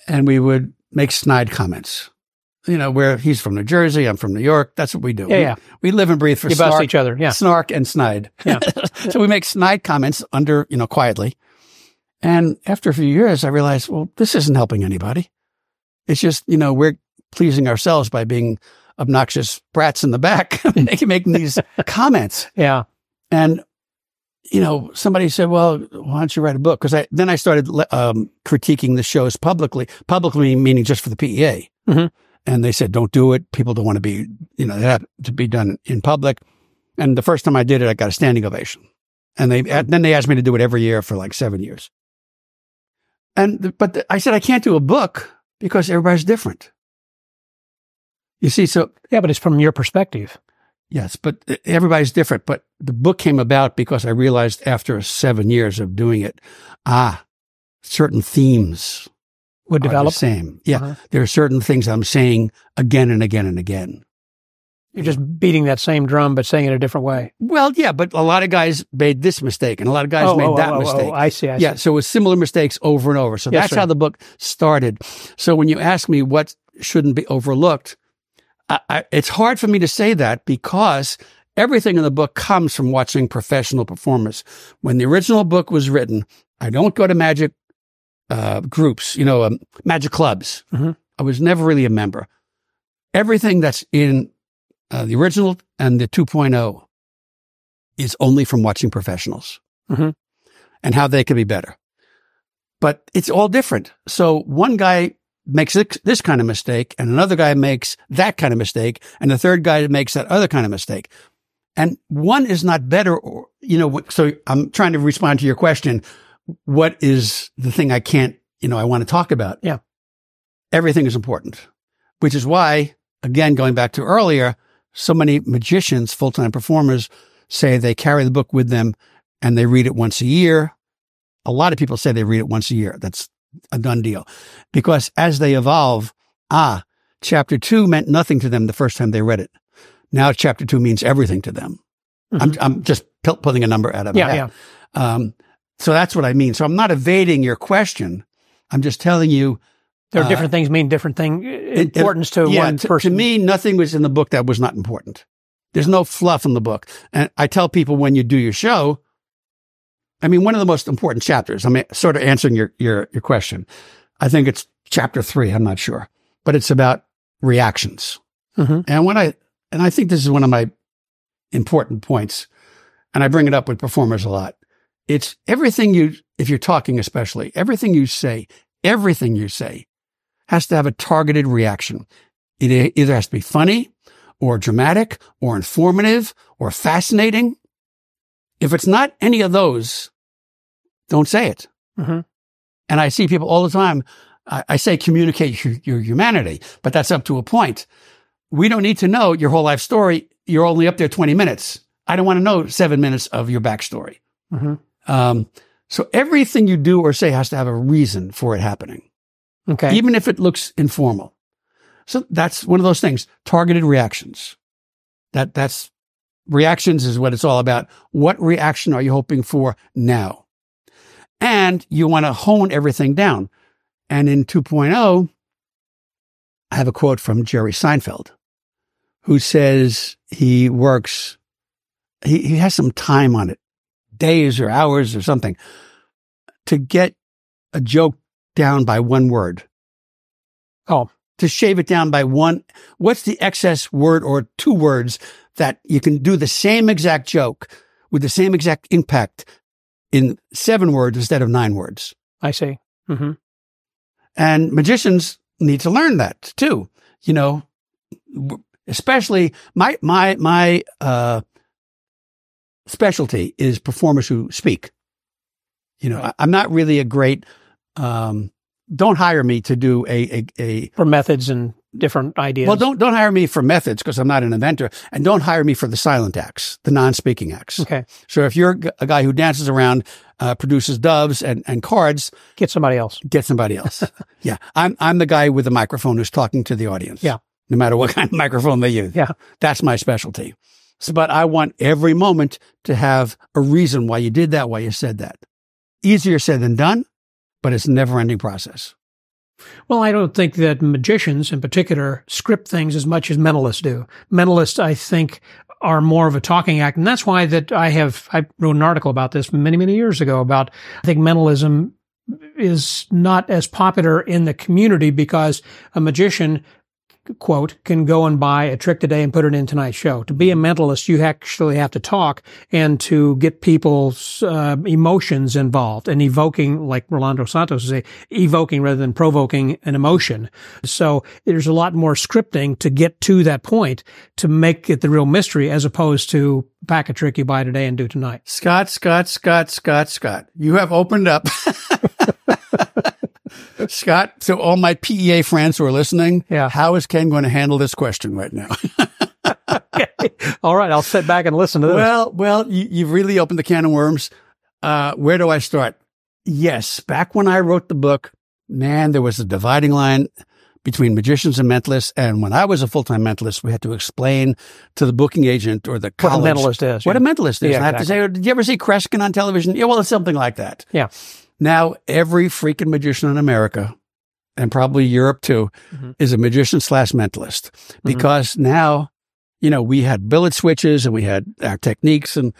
And we would make snide comments. You know, where he's from New Jersey, I'm from New York. That's what we do. Yeah, we, yeah. we live and breathe for You bust snark, each other. Yeah. snark and snide. Yeah. so we make snide comments under, you know, quietly. And after a few years, I realized, well, this isn't helping anybody. It's just, you know, we're pleasing ourselves by being obnoxious brats in the back, making, making these comments. Yeah. And, you know, somebody said, well, why don't you write a book? Because I, then I started um, critiquing the shows publicly, publicly meaning just for the PEA. Mhm. And they said, don't do it. People don't want to be, you know, have to be done in public. And the first time I did it, I got a standing ovation. And they, then they asked me to do it every year for like seven years. And, but I said, I can't do a book because everybody's different. You see, so Yeah, but it's from your perspective. Yes, but everybody's different. But the book came about because I realized after seven years of doing it, ah, certain themes Would develop. the same. Yeah, Uh-huh. there are certain things I'm saying again and again and again. You're just beating that same drum, but saying it a different way. Well, yeah, but a lot of guys made this mistake, and a lot of guys oh, made oh, that oh, oh, mistake. Oh, I see. I yeah, see. so it was similar mistakes over and over. So Yes, that's sir. how the book started. So when you ask me what shouldn't be overlooked, I, I, it's hard for me to say that because everything in the book comes from watching professional performers. When the original book was written, I don't go to magic uh, groups, you know, um, magic clubs. Mhm. I was never really a member. Everything that's in uh, the original and the 2.0 is only from watching professionals Mhm. and how they can be better. But it's all different. So one guy makes this, this kind of mistake and another guy makes that kind of mistake and the third guy makes that other kind of mistake. And one is not better or, you know, so I'm trying to respond to your question. What is the thing I can't, you know, I want to talk about? Yeah. Everything is important, which is why, again, going back to earlier, so many magicians, full-time performers say they carry the book with them and they read it once a year. A lot of people say they read it once a year. That's a done deal because as they evolve, ah, chapter two meant nothing to them the first time they read it. Now chapter two means everything to them. I'm, I'm just pu- pulling a number out of Yeah, yeah. Um, so that's what I mean. So I'm not evading your question. I'm just telling you There are Uh, different things mean different thing it- importance to yeah, one to, person. to me, nothing was in the book that was not important. There's no fluff in the book. And I tell people when you do your show, I mean, one of the most important chapters, I'm sort of answering your, your, your question. I think it's chapter three. I'm not sure, but it's about reactions. Mhm. And when I, and I think this is one of my important points, and I bring it up with performers a lot. It's everything you, if you're talking especially, everything you say, everything you say has to have a targeted reaction. It either has to be funny or dramatic or informative or fascinating. If it's not any of those, don't say it. Mhm. And I see people all the time. I, I say communicate your, your humanity, but that's up to a point. We don't need to know your whole life story. You're only up there 20 minutes. I don't want to know seven minutes of your backstory. Mhm. Um, so everything you do or say has to have a reason for it happening Okay. even if it looks informal. So that's one of those things. Targeted reactions. That that's reactions is what it's all about. What reaction are you hoping for now? And you want to hone everything down. And in 2.0, I have a quote from Jerry Seinfeld, who says he works, he, he has some time on it, days or hours or something, to get a joke down by one word. Oh. To shave it down by one. What's the excess word or two words that you can do the same exact joke with the same exact impact in seven words instead of nine words? I see. Mm-hmm. And magicians need to learn that too. You know, especially my, my, my, uh, specialty is performers who speak. You know, Right. I, I'm not really a great, um, don't hire me to do a, a, a For methods and different ideas. well, don't, don't hire me for methods because I'm not an inventor and don't hire me for the silent acts, the non-speaking acts. Okay. So if you're a guy who dances around, uh, produces doves and, and cards, Get somebody else. get somebody else. yeah. I'm, I'm the guy with the microphone who's talking to the audience. Yeah. No matter what kind of microphone they use. Yeah. That's my specialty. So, but I want every moment to have a reason why you did that, why you said that. Easier said than done, but it's a never ending process. Well, I don't think that magicians in particular script things as much as mentalists do. Mentalists, I think, are more of a talking act. And that's why that I have, I wrote an article about this many, many years ago about, I think mentalism is not as popular in the community because a magician quote, can go and buy a trick today and put it in tonight's show. To be a mentalist, you actually have to talk and to get people's uh, emotions involved and evoking, like Rolando Santos would say, evoking rather than provoking an emotion. So there's a lot more scripting to get to that point to make it the real mystery as opposed to pack a trick you buy today and do tonight. Scott, Scott, Scott, Scott, Scott. You have opened up. Scott, so all my PEA friends who are listening, Yeah. how is Ken going to handle this question right now? All right. I'll sit back and listen to this. well, well, you, you've really opened the can of worms. Uh, where do I start? Yes, back when I wrote the book, man, there was a dividing line between magicians and mentalists. And when I was a full-time mentalist, we had to explain to the booking agent or the what a mentalist is. what a mentalist is. Yeah, I have to say, "Oh, did you ever see Kreskin on television? Yeah, well, it's something like that. Yeah. Now, every freaking magician in America, and probably Europe too, Mhm. is a magician slash mentalist because now, you know, we had billet switches and we had our techniques, and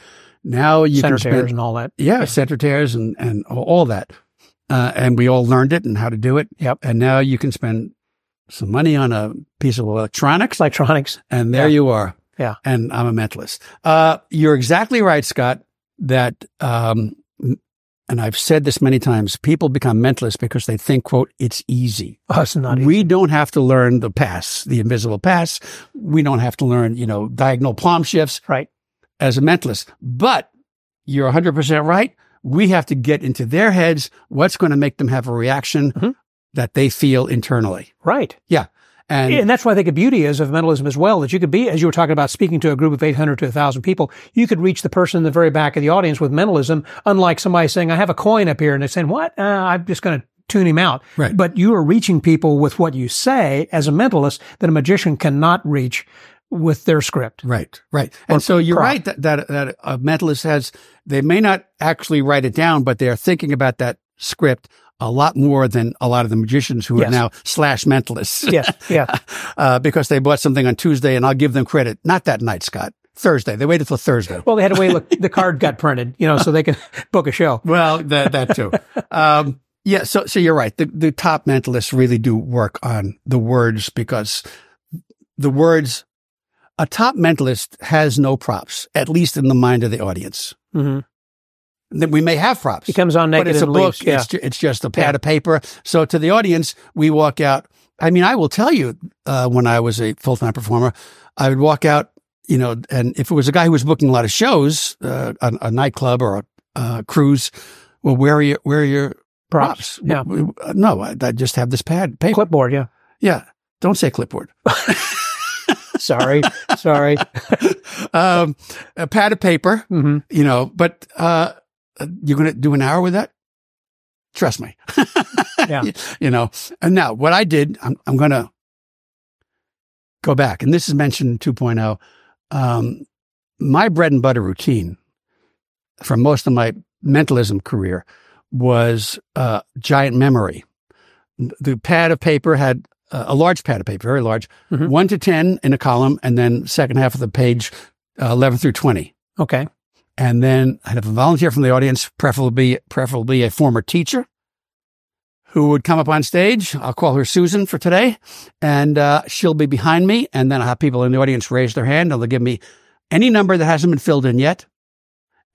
now you center can spend, tears and all that. yeah, center tears and and all that, uh, and we all learned it and how to do it. Yep. And now you can spend some money on a piece of electronics, Electronics. and there Yeah. you are. Yeah. And I'm a mentalist. Uh, you're exactly right, Scott, that, um, and I've said this many times, people become mentalists because they think, quote, it's easy. Oh, it's not we don't have to learn the pass, the invisible pass. We don't have to learn, you know, diagonal palm shifts right. as a mentalist. But you're 100% right. We have to get into their heads what's going to make them have a reaction Mhm. that they feel internally. Right. And And that's why I think the beauty is of mentalism as well, that you could be, as you were talking about speaking to a group of 800 to 1,000 people, you could reach the person in the very back of the audience with mentalism, unlike somebody saying, I have a coin up here, and they're saying, what? Uh, I'm just going to tune him out. Right. But you are reaching people with what you say as a mentalist that a magician cannot reach with their script. Right, right. And so you're prop. right that, that, that a mentalist has, they may not actually write it down, but they're thinking about that script a lot more than a lot of the magicians who Yes. are now slash mentalists. Yes. Yeah. uh, because they bought something on Tuesday and I'll give them credit. Not that night, Scott. Thursday. They waited till Thursday. Well, they had to wait. Look, the card got printed, you know, so they could book a show. Well, that, that too. um, yeah. So, so you're right. The, the top mentalists really do work on the words because the words, a top mentalist has no props, at least in the mind of the audience. hmm Then we may have props. It comes on naked but it's a book. Yeah. It's, ju- it's just a pad Yeah. of paper. So to the audience, we walk out. I mean, I will tell you, uh, when I was a full time performer, I would walk out, you know, and if it was a guy who was booking a lot of shows, uh, a, a nightclub or a uh, cruise, well, where are your, where are your props? Yeah. W- w- uh, No, I, I just have this pad paper. Clipboard. Yeah. Yeah. Don't say clipboard. Sorry. Sorry. um, a pad of paper, hmm you know, but, uh, you're going to do an hour with that? Trust me. Yeah. you know, and now what I did, I'm, I'm going to go back and this is mentioned in 2.0. Um, my bread and butter routine for most of my mentalism career was, uh, giant memory. The pad of paper had uh, a large pad of paper, very large, Mhm. one to 10 in a column, and then second half of the page, uh, 11 through 20. Okay. And then I'd have a volunteer from the audience, preferably, preferably a former teacher who would come up on stage. I'll call her Susan for today and, uh, she'll be behind me. And then I'll have people in the audience raise their hand and they'll give me any number that hasn't been filled in yet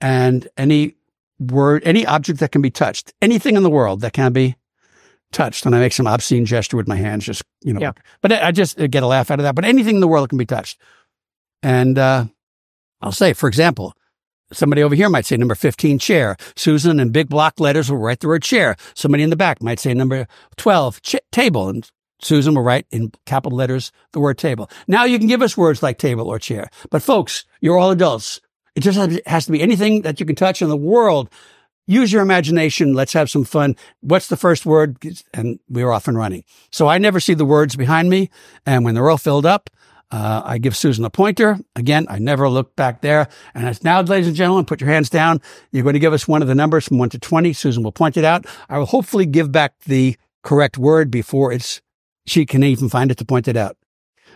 and any word, any object that can be touched, anything in the world that can be touched. And I make some obscene gesture with my hands, just, you know, Yeah. but I I just get a laugh out of that. But anything in the world can be touched. And, uh, I'll say, for example, somebody over here might say number 15 chair. Susan in big block letters will write the word chair. Somebody in the back might say number 12 ch- table. And Susan will write in capital letters the word table. Now you can give us words like table or chair. But folks, you're all adults. It just has to be anything that you can touch in the world. Use your imagination. Let's have some fun. What's the first word? And we're off and running. So I never see the words behind me. And when they're all filled up, uh, I give Susan a pointer. Again, I never look back there. And as now, ladies and gentlemen, put your hands down. You're going to give us one of the numbers from one to 20. Susan will point it out. I will hopefully give back the correct word before it's, she can even find it to point it out.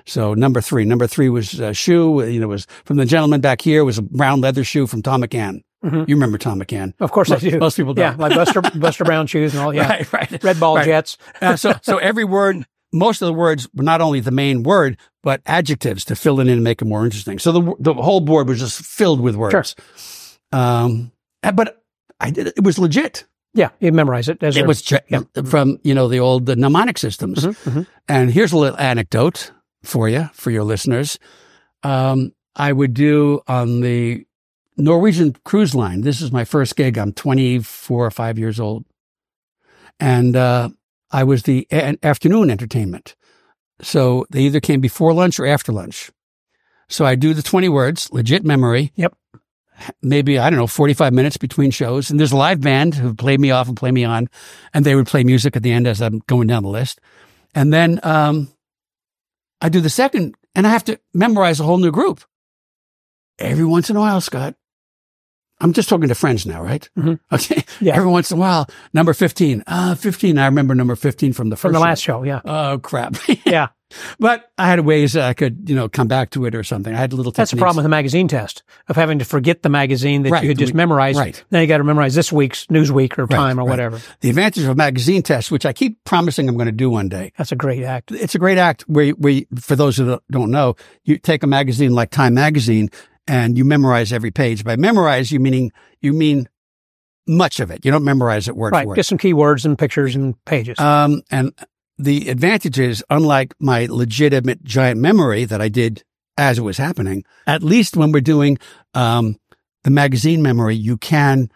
So number three, number three was a shoe. You know, was from the gentleman back here was a brown leather shoe from Thom McAn. Mhm. You remember Thom McAn? Of course most, I do. Most people don't. like Buster Buster Brown shoes and all. Yeah, Right, right. red ball Right. jets. Uh, so, so every word, most of the words were not only the main word, but adjectives to fill it in and make it more interesting. So the the whole board was just filled with words. Um, but I did it was legit. Yeah, you memorize it. As It was che- yeah. from you know the old the mnemonic systems. Mhm, mhm. And here's a little anecdote for you, for your listeners. Um, I would do on the Norwegian cruise line. This is my first gig. I'm 24 or 5 years old. And uh, I was the a- afternoon entertainment. So they either came before lunch or after lunch. So I do the 20 words, legit memory. Yep. Maybe, I don't know, 45 minutes between shows. And there's a live band who play me off and play me on. And they would play music at the end as I'm going down the list. And then um, I do the second, and I have to memorize a whole new group. Every once in a while, Scott, I'm just talking to friends now, right? Mhm. Okay. Yeah. Every once in a while, number 15. Uh, 15. I remember number 15 from the first from the last show. Yeah, Oh, crap. yeah. but I had ways I could, you know, come back to it or something. I had a little That's the problem with the magazine test of having to forget the magazine that Right. you had just We- memorized. right. Now you got to memorize this week's Newsweek or Time or right. whatever. The advantage of a magazine test, which I keep promising I'm going to do one day. That's a great act. It's a great act where, where for those who don't know, you take a magazine like Time Magazine and you memorize every page. By memorize, you meaning, you mean much of it. You don't memorize it word Right. for word. Just some keywords and pictures and pages. Um, and the advantage is, unlike my legitimate giant memory that I did as it was happening, at least when we're doing um, the magazine memory, you can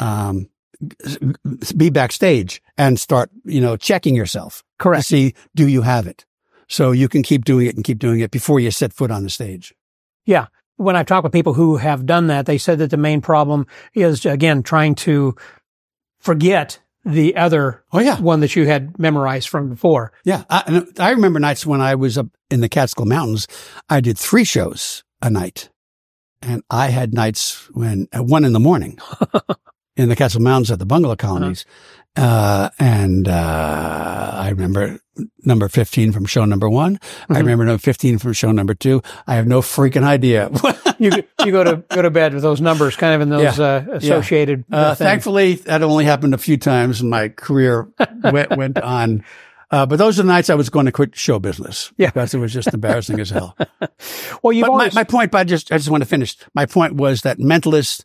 um, be backstage and start, you know, checking yourself to see do you have it. So you can keep doing it and keep doing it before you set foot on the stage. Yeah. When I've talked with people who have done that, they said that the main problem is, again, trying to forget the other Oh yeah, one that you had memorized from before. yeah. I, and I remember nights when I was up in the Catskill Mountains, I did three shows a night, and I had nights when at one in the morning in the Catskill Mountains at the bungalow colonies, uh, and uh, I remember number fifteen from show number one. I Mhm. remember number fifteen from show number two. I have no freaking idea. You you go to go to bed with those numbers kind of in those uh, associated. Uh, things. thankfully, that only happened a few times, and my career went, went on. Uh, but those are the nights I was going to quit show business. Yeah. because it was just embarrassing as hell. well, you've But my, my point, but I just I just want to finish. My point was that mentalists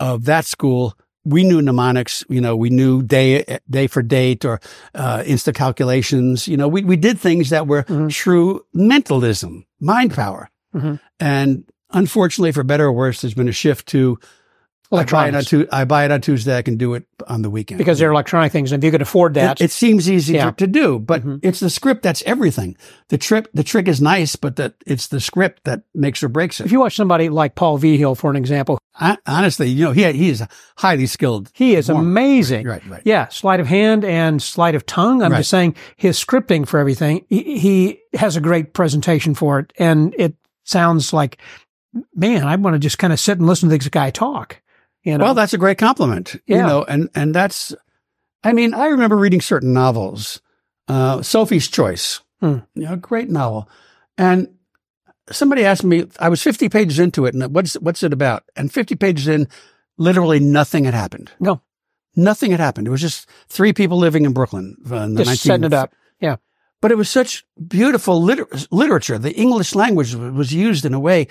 of that school, we knew mnemonics. You know, we knew day day for date or uh, insta calculations. You know, we we did things that were Mhm. true mentalism, mind power, Mhm. and unfortunately, for better or worse, there's been a shift to I buy, it on Tu- I buy it on Tuesday. I can do it on the weekend because they're electronic things, and if you could afford that, It, it seems easy Yeah. to do, but Mhm. it's the script that's everything. The trip, the trick is nice, but that it's the script that makes or breaks it. if you watch somebody like Paul Vigil, for an example, I, honestly, you know, he he is highly skilled. he is Performer. amazing. Right, right. Yeah, sleight of hand and sleight of tongue. I'm Right. just saying his scripting for everything. He, he has a great presentation for it, and it sounds like, man, I want to just kind of sit and listen to this guy talk. You know, Well, that's a great compliment. You know, and and that's, I mean, I remember reading certain novels. Uh, Sophie's Choice, Hmm. you know, great novel, and somebody asked me, I was 50 pages into it, and what's what's it about? And 50 pages in, literally nothing had happened. No. nothing had happened. It was just three people living in Brooklyn. uh, In the just setting it up. Yeah. but it was such beautiful liter- literature. The English language was used in a way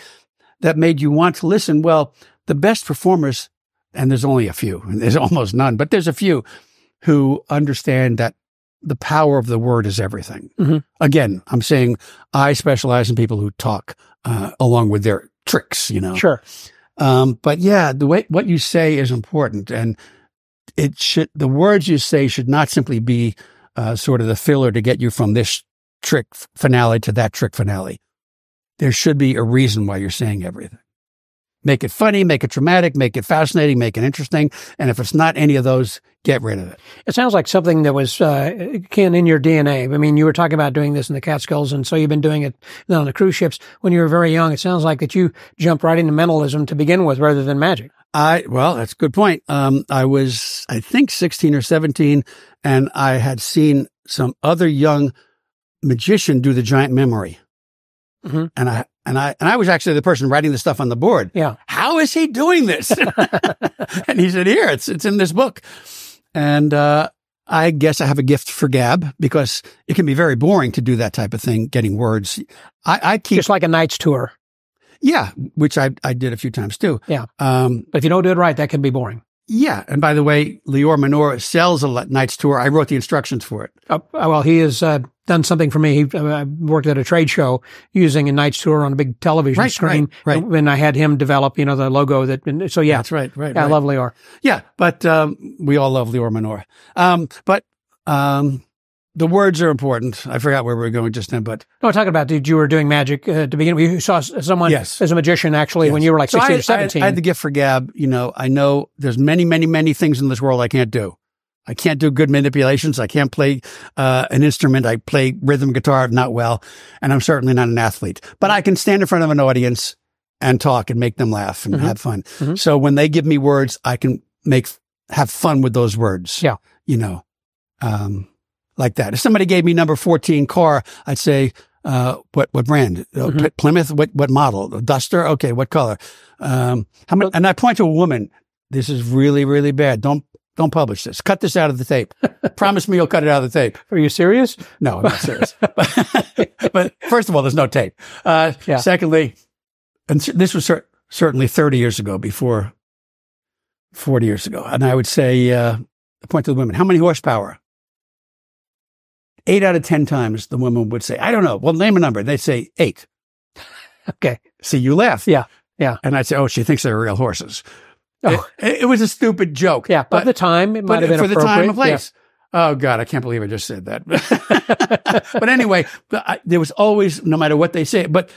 that made you want to listen. Well, the best performers, and there's only a few, and there's almost none, but there's a few who understand that the power of the word is everything. Mhm. Again, I'm saying I specialize in people who talk uh, along with their tricks, you know. Sure. Um, but yeah, the way what you say is important, and it should the words you say should not simply be uh, sort of the filler to get you from this trick finale to that trick finale. There should be a reason why you're saying everything. Make it funny, make it dramatic, make it fascinating, make it interesting. And if it's not any of those, get rid of it. It sounds like something that was uh, in your DNA. I mean, you were talking about doing this in the Catskills, and so you've been doing it on the cruise ships when you were very young. It sounds like that you jumped right into mentalism to begin with, rather than magic. I well, that's a good point. Um, I was, I think, sixteen or seventeen, and I had seen some other young magician do the giant memory, mm-hmm. and I and I and I was actually the person writing the stuff on the board. Yeah, how is he doing this? and he said, "Here, it's it's in this book," and uh, I guess I have a gift for gab because it can be very boring to do that type of thing, getting words. I, I keep just like a knight's tour. Yeah, which I I did a few times too. Yeah, um, but if you don't do it right, that can be boring. Yeah, and by the way, Lior Manor sells a Knight's Tour. I wrote the instructions for it. Oh, well, he has uh, done something for me. He uh, worked at a trade show using a Knight's Tour on a big television right, screen, right, right. And I had him develop, you know, the logo. That so yeah, that's right, right. Yeah, right. I love Lior. Yeah, but um, we all love Lior Manor. Um, but um, the words are important. I forgot where we were going just then, but no, talking about did you were doing magic uh, to begin with. You saw someone yes. as a magician actually yes. when you were like so 16 I, or 17. I, I had the gift for gab. You know, I know there's many, many, many things in this world I can't do. I can't do good manipulations. I can't play uh, an instrument. I play rhythm guitar not well, and I'm certainly not an athlete. But I can stand in front of an audience and talk and make them laugh and mm-hmm. have fun. Mm-hmm. So when they give me words, I can make have fun with those words. Yeah, you know. Um, like that. If somebody gave me number 14 car, I'd say, uh, what, what brand? Mm-hmm. Plymouth? What, what model? Duster? Okay. What color? Um, how many, and I point to a woman. This is really, really bad. Don't, don't publish this. Cut this out of the tape. Promise me you'll cut it out of the tape. Are you serious? No, I'm not serious. but, but, first of all, there's no tape. Uh, yeah. secondly, and this was cer- certainly 30 years ago before 40 years ago. And I would say, uh, point to the women, how many horsepower? Eight out of 10 times the woman would say, I don't know. Well, name a number. They'd say eight. okay. See, you laugh. Yeah. Yeah. And I'd say, oh, she thinks they're real horses. Oh. It, it was a stupid joke. Yeah. But, at the time, it might have been for the time and Yeah. place. Oh God, I can't believe I just said that. but anyway, I, there was always, no matter what they say, but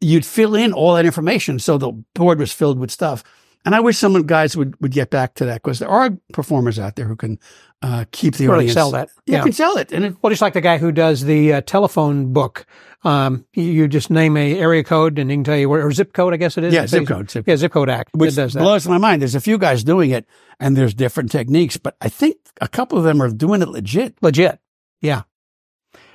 you'd fill in all that information. So the board was filled with stuff. And I wish some guys would, would get back to that because there are performers out there who can uh, keep the really audience. sell that. Yeah, Yeah. can sell it. And it, Well, just like the guy who does the uh, telephone book. Um, you, you just name a area code and he can tell you where, or zip code, I guess it is. yeah, zip code. Zip Yeah, zip code act. which it does that. blows my mind. There's a few guys doing it, and there's different techniques, but I think a couple of them are doing it legit. Legit. Yeah.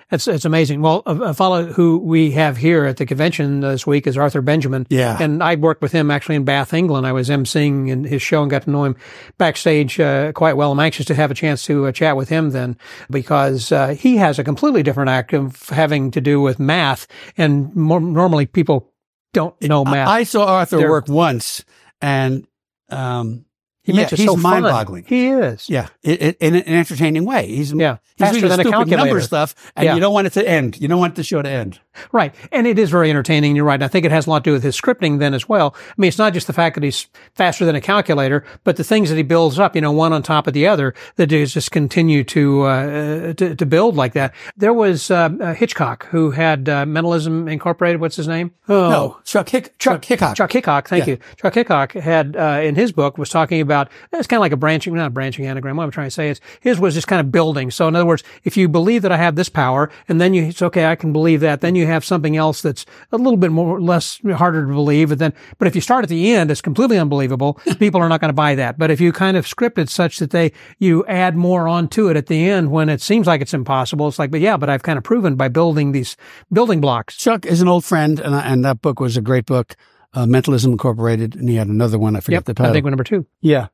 It's, it's amazing. Well, a, a fellow who we have here at the convention this week is Arthur Benjamin. Yeah. And I worked with him actually in Bath, England. I was emceeing in his show and got to know him backstage uh, quite well. I'm anxious to have a chance to uh, chat with him then because uh, he has a completely different act of having to do with math. And more, normally people don't know math. I, I saw Arthur They're- work once, and um, he yeah, makes it he's so mind-boggling. He is. Yeah, it, it, in an entertaining way. He's Yeah. he's doing than a stupid calculator. number stuff, and Yeah. you don't want it to end. You don't want the show to end. Right. And it is very entertaining. You're right. I think it has a lot to do with his scripting then as well. I mean, it's not just the fact that he's faster than a calculator, but the things that he builds up, you know, one on top of the other that just continue to, uh, to, to build like that. There was, uh, uh, Hitchcock who had, uh, Mentalism Incorporated. What's his name? Oh. No, Chuck Hick, Chuck, Hickok. Chuck Hickok, thank Yeah. you. Chuck Hickok had uh, in his book was talking about it's kind of like a branching, not a branching anagram. What I'm trying to say is his was just kind of building. So in other words, if you believe that I have this power, and then you it's okay, I can believe that. Then you have something else that's a little bit more less harder to believe. And then, but if you start at the end, it's completely unbelievable. People are not going to buy that. But if you kind of script it such that they you add more onto it at the end when it seems like it's impossible, it's like, but yeah, but I've kind of proven by building these building blocks. Chuck is an old friend, and, and that book was a great book, uh, Mentalism Incorporated, and he had another one. I forget Yep, the title. I think we're number two. Yeah.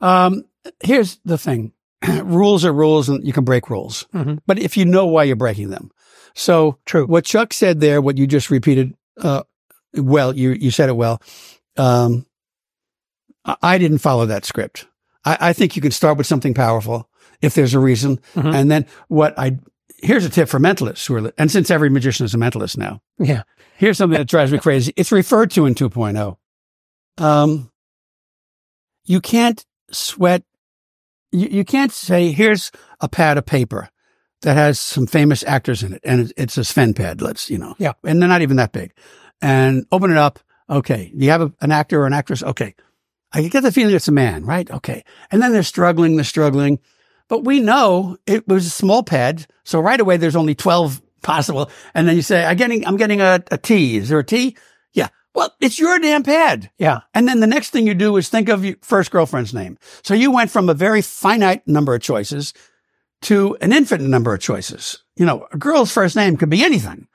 Um, here's the thing. rules are rules and you can break rules, Mhm. but if you know why you're breaking them. So True. what Chuck said there, what you just repeated, uh, well, you, you said it well. Um, I, I didn't follow that script. I, I think you can start with something powerful if there's a reason. Mhm. And then what I, here's a tip for mentalists who are, and since every magician is a mentalist now, Yeah. here's something that drives me crazy. It's referred to in 2.0. Um, you can't sweat. You, you can't say, here's a pad of paper that has some famous actors in it. And it's, a Sven pad. Let's, you know. Yeah. And they're not even that big and open it up. Okay. Do you have a, an actor or an actress? Okay. I get the feeling it's a man, right? Okay. And then they're struggling, they're struggling. But we know it was a small pad. So right away, there's only 12 possible. And then you say, I'm getting, I'm getting a, a T. Is there a T? Yeah. Well, it's your damn pad. Yeah. And then the next thing you do is think of your first girlfriend's name. So you went from a very finite number of choices to an infinite number of choices. You know, a girl's first name could be anything,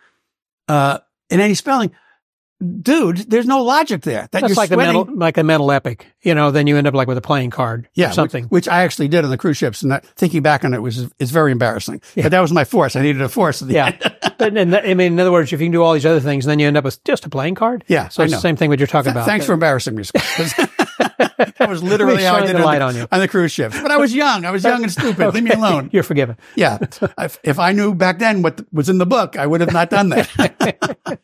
uh, in any spelling. Dude, there's no logic there. That That's you're like a sweating- mental, like a mental epic. You know, then you end up like with a playing card. yeah, or something. Which, which I actually did on the cruise ships, and that, thinking back on it was it's very embarrassing. But that was my force. I needed a force. At the Yeah. end. but in, I mean, in other words, if you can do all these other things, then you end up with just a playing card. Yeah, So it's the same thing what you're talking Th- about. Thanks for embarrassing me. That was literally how I did the it on the, on you. on the cruise ships. But I was young. I was young and stupid. Leave me alone. You're forgiven. Yeah. if, if I knew back then what was in the book, I would have not done that.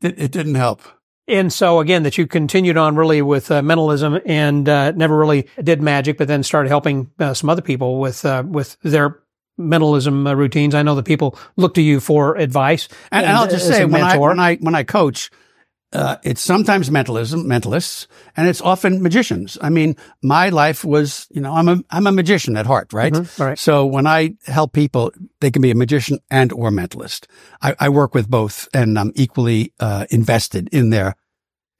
it, it didn't help. And so again, that you continued on really with uh, mentalism and uh, never really did magic, but then started helping uh, some other people with uh, with their mentalism uh, routines. I know that people look to you for advice. And, and I'll just say, when I, when I, when I coach, uh, it's sometimes mentalism, mentalists, and it's often magicians. I mean, my life was, you know, I'm a, I'm a magician at heart, right? Mhm, right. So when I help people, they can be a magician and or mentalist. I, I work with both and I'm equally, uh, invested in their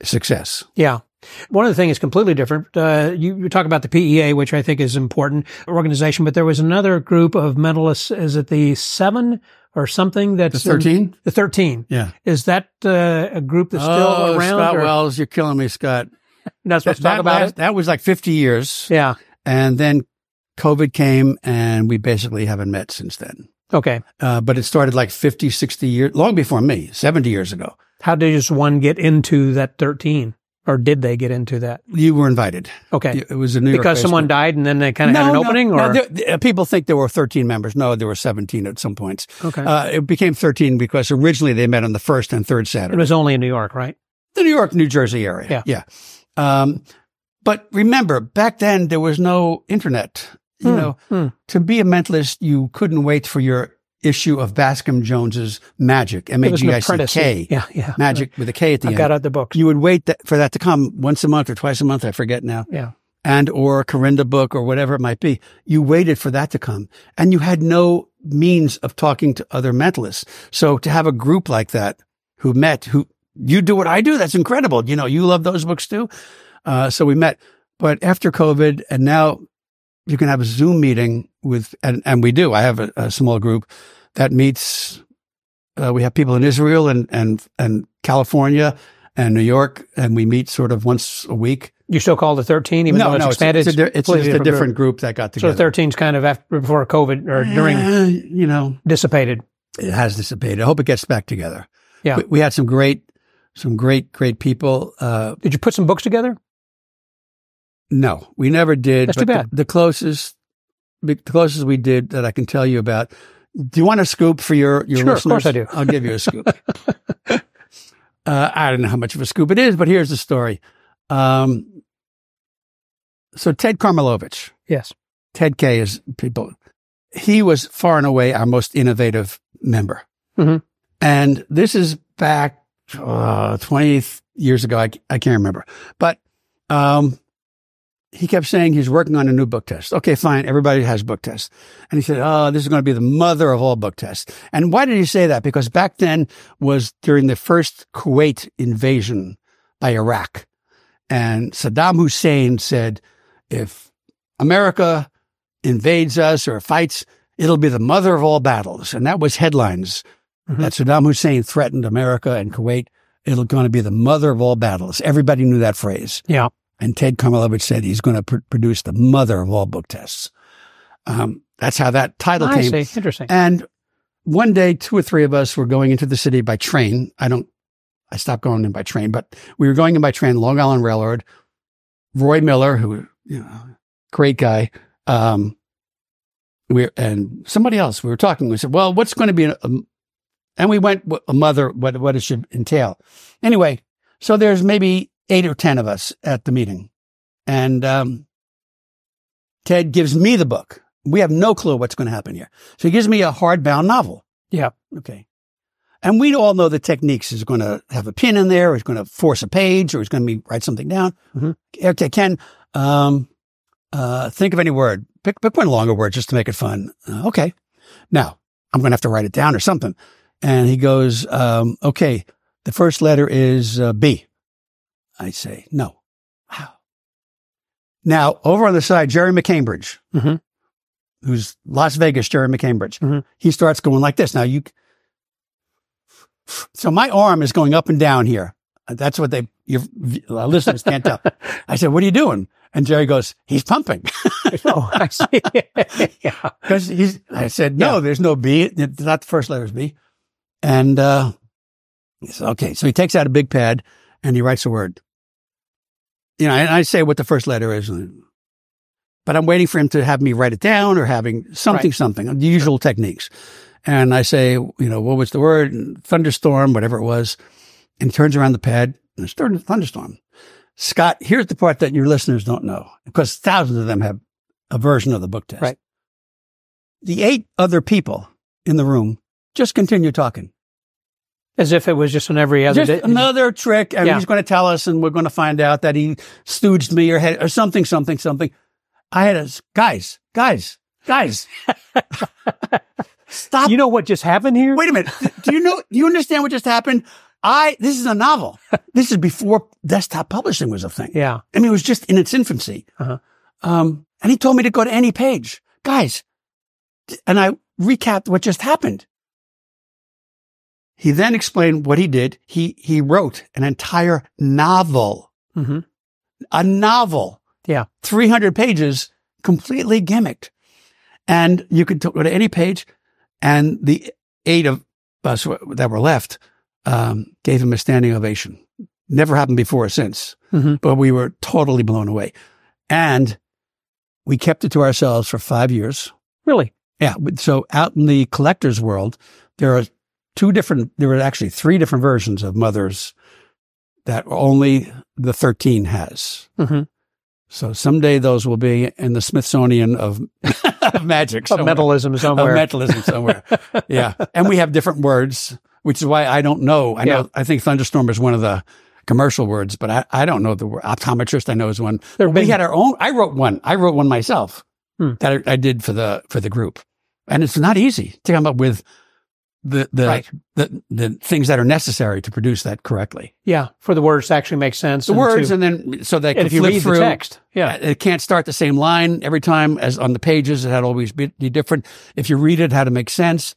success. Yeah. One of the things is completely different. Uh, you, you talk about the PEA, which I think is important organization, but there was another group of mentalists. Is it the seven or something? That's The 13? the thirteen. Yeah. Is that uh, a group that's still oh, around? Scott or Wells, you're killing me, Scott. not supposed to that, talk about last- it. that was like 50 years. Yeah. And then COVID came and we basically haven't met since then. Okay. Uh, but it started like 50, 60 years, long before me, 70 years ago. How did just one get into that thirteen, or did they get into that? You were invited. Okay. It was a New York because someone died and then they kind of had an opening, or there- there- people think there were 13 members. No, there were 17 at some points. okay, Uh, it became 13 because originally they met on the first and third Saturday. it was only in New York, right? the New York, New Jersey area. Yeah. Yeah. Um, but remember, back then there was no internet. You Hmm, know, hmm. to be a mentalist, you couldn't wait for your issue of Bascom Jones's Magic, M A G I C. K, Yeah, yeah. Magic with a K at the I end. got out the books. You would wait that, for that to come once a month or twice a month. I forget now. Yeah. And or a Corinda book or whatever it might be. You waited for that to come and you had no means of talking to other mentalists. So to have a group like that who met, who you do what I do, that's incredible. You know, you love those books too. Uh, so we met, but after COVID and now you can have a Zoom meeting with, and, and we do. I have a, a small group that meets. Uh, we have people in Israel and and and California and New York, and we meet sort of once a week. You still call it 13, even though it's no, expanded? It's, a, di- it's completely just a different group. that got group. together. So 13's kind of after, before COVID or during Eh, you know, dissipated. it has dissipated. I hope it gets back together. Yeah. we, we had some great, some great, great people. Uh, Did you put some books together? No, we never did. That's too bad. The, the closest, the closest we did that I can tell you about. Do you want a scoop for your your Sure, of course I do. I'll give you a scoop. uh, I don't know how much of a scoop it is, but here's the story. Um, so Ted Karmilovich, Yes. Ted K is people. He was far and away our most innovative member. Mhm. And this is back uh, 20 years ago. I, I can't remember. But um, he kept saying he's working on a new book test. Okay, fine. Everybody has book tests. And he said, oh, this is going to be the mother of all book tests. And why did he say that? Because back then was during the first Kuwait invasion by Iraq. And Saddam Hussein said, if America invades us or fights, it'll be the mother of all battles. And that was headlines Mhm. that Saddam Hussein threatened America and Kuwait. It'll going to be the mother of all battles. Everybody knew that phrase. Yeah. And Ted Karmilovich said he's going to pr- produce the mother of all book tests. Um, that's how that title I came. see. Interesting. And one day, two or three of us were going into the city by train. I don't, I stopped going in by train, but we were going in by train, Long Island Railroad. Roy Miller, who, you know, great guy. Um, we and somebody else, we were talking. We said, well, what's going to be, a, a- and we went, a mother, what, what it should entail. Anyway, so there's maybe eight or 10 of us at the meeting. And um, Ted gives me the book. We have no clue what's going to happen here. So he gives me a hardbound novel. Yeah. Okay. And we all know the techniques. He's going to have a pin in there, or he's going to force a page, or he's going to be, write something down. Mhm. Okay, Ken, um, uh, think of any word. Pick, pick one longer word just to make it fun. Uh, okay. Now, I'm going to have to write it down or something. And he goes, um, okay, the first letter is uh, B. I say, no. Wow. Now, over on the side, Jerry McCambridge, Mhm. who's Las Vegas Jerry McCambridge, Mhm. he starts going like this. Now, you, so my arm is going up and down here. That's what they, your uh, listeners can't tell. I said, what are you doing? And Jerry goes, he's pumping. oh, I see. yeah. Because he's, I said, no, Yeah. there's no B. It's not the first letter is B. And, uh, he said, okay. So he takes out a big pad and he writes a word. You know, and I say what the first letter is, but I'm waiting for him to have me write it down or having something, Right. something, the usual techniques. And I say, you know, what was the word? Thunderstorm, whatever it was. And he turns around the pad and it's starting thunderstorm. Scott, here's the part that your listeners don't know because thousands of them have a version of the book test. Right. The eight other people in the room just continue talking. As if it was just on every other Just day. another trick, and Yeah. he's going to tell us, and we're going to find out that he stooged me or had or something, something, something. I had a guys, guys, guys. Stop! You know what just happened here? Wait a minute. Do you know? Do you understand what just happened? I this is a novel. This is before desktop publishing was a thing. Yeah. I mean, it was just in its infancy. Uh-huh. Um, and he told me to go to any page, guys. And I recapped what just happened. He then explained what he did. He he wrote an entire novel, hmm a novel. Yeah. 300 pages, completely gimmicked. And you could go to any page and the eight of us that were left, um, gave him a standing ovation. Never happened before or since, hmm but we were totally blown away. And we kept it to ourselves for five years. Really? Yeah. So out in the collector's world, there are two different, there were actually three different versions of Mothers that only the 13 has. hmm So someday those will be in the Smithsonian of, of magic. Of somewhere. mentalism Of somewhere. somewhere. yeah. And we have different words, which is why I don't know. I know, I think thunderstorm is one of the commercial words, but I, I don't know the word. Optometrist, I know is one. Have we had our own. I wrote one. I wrote one myself Hmm. that I, I did for the, for the group. And it's not easy to come up with the, the, Right. the, the things that are necessary to produce that correctly. yeah. For the words to actually make sense. The and words to- and then so they can if you flip read through. the text. Yeah. Uh, it can't start the same line every time as on the pages. It had to always be, be different. If you read it, had to make sense.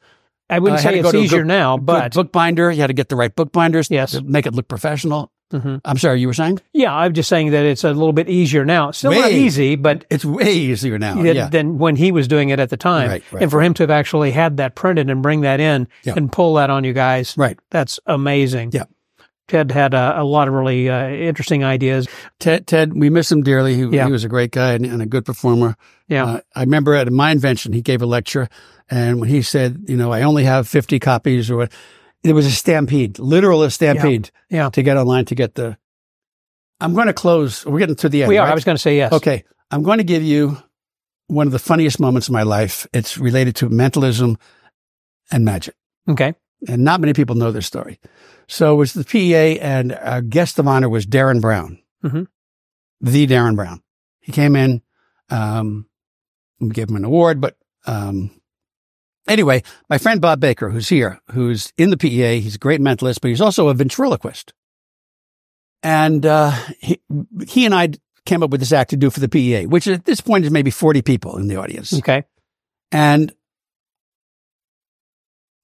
I wouldn't uh, had say it's easier now, but bookbinder, you had to get the right bookbinders Yes. to make it look professional. Mhm. I'm sorry, you were saying yeah, I'm just saying that it's a little bit easier now. It's Still not easy, but it's way easier now. than, yeah, than when he was doing it at the time. Right, right. And for him to have actually had that printed and bring that in Yeah. and pull that on you guys, right. that's amazing. Yeah. Ted had a, a lot of really uh, interesting ideas. Ted, Ted, we miss him dearly. He, Yeah. he was a great guy and, and a good performer. Yeah. Uh, I remember at Mindvention, he gave a lecture, and when he said, "You know, I only have 50 copies," or what, it was a stampede, literal a stampede, Yeah. to get online to get the. I'm going to close. We're getting to the end. we are. right? I was going to say yes. Okay. I'm going to give you one of the funniest moments of my life. It's related to mentalism and magic. Okay. And not many people know this story. So it was the PA and our guest of honor was Derren Brown, Mhm. the Derren Brown. He came in, um, we gave him an award, but, um, anyway, my friend Bob Baker, who's here, who's in the PEA, he's a great mentalist, but he's also a ventriloquist. And, uh, he, he and I came up with this act to do for the PEA, which at this point is maybe 40 people in the audience. Okay. And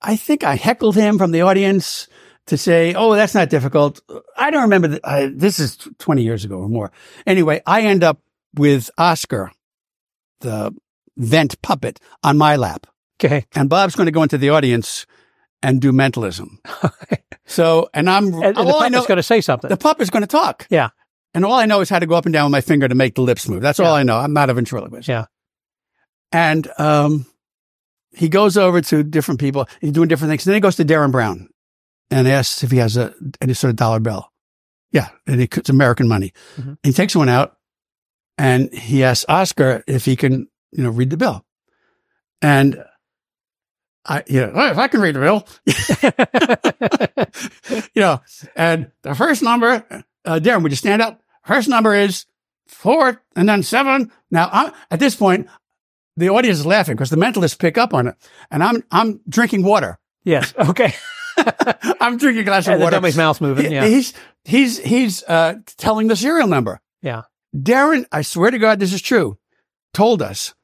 I think I heckled him from the audience to say, "Oh, that's not difficult." I don't remember. The, I, this is twenty years ago or more. Anyway, I end up with Oscar, the vent puppet, on my lap, Okay. and Bob's going to go into the audience and do mentalism. so, and I'm And, and the all I know. puppet's going to say something. the puppet's going to talk. Yeah. And all I know is how to go up and down with my finger to make the lips move. That's all I know. I'm not a ventriloquist. Yeah. And um, he goes over to different people. He's doing different things. And then he goes to Derren Brown and asks if he has a any sort of dollar bill. Yeah, and it, it's American money. Mhm. He takes one out, and he asks Oscar if he can, you know, read the bill. And I, you know, "Oh, if I can read the bill, you know, and the first number, uh, Derren, would you stand up? First number is four and then seven. Now, I'm, at this point, the audience is laughing because the mentalists pick up on it, and I'm I'm drinking water. Yes. Okay. I'm drinking a glass Yeah, of the water. dummy's mouth's moving. Yeah. He's he's he's uh, telling the serial number. Yeah. Derren, I swear to God, this is true. Told us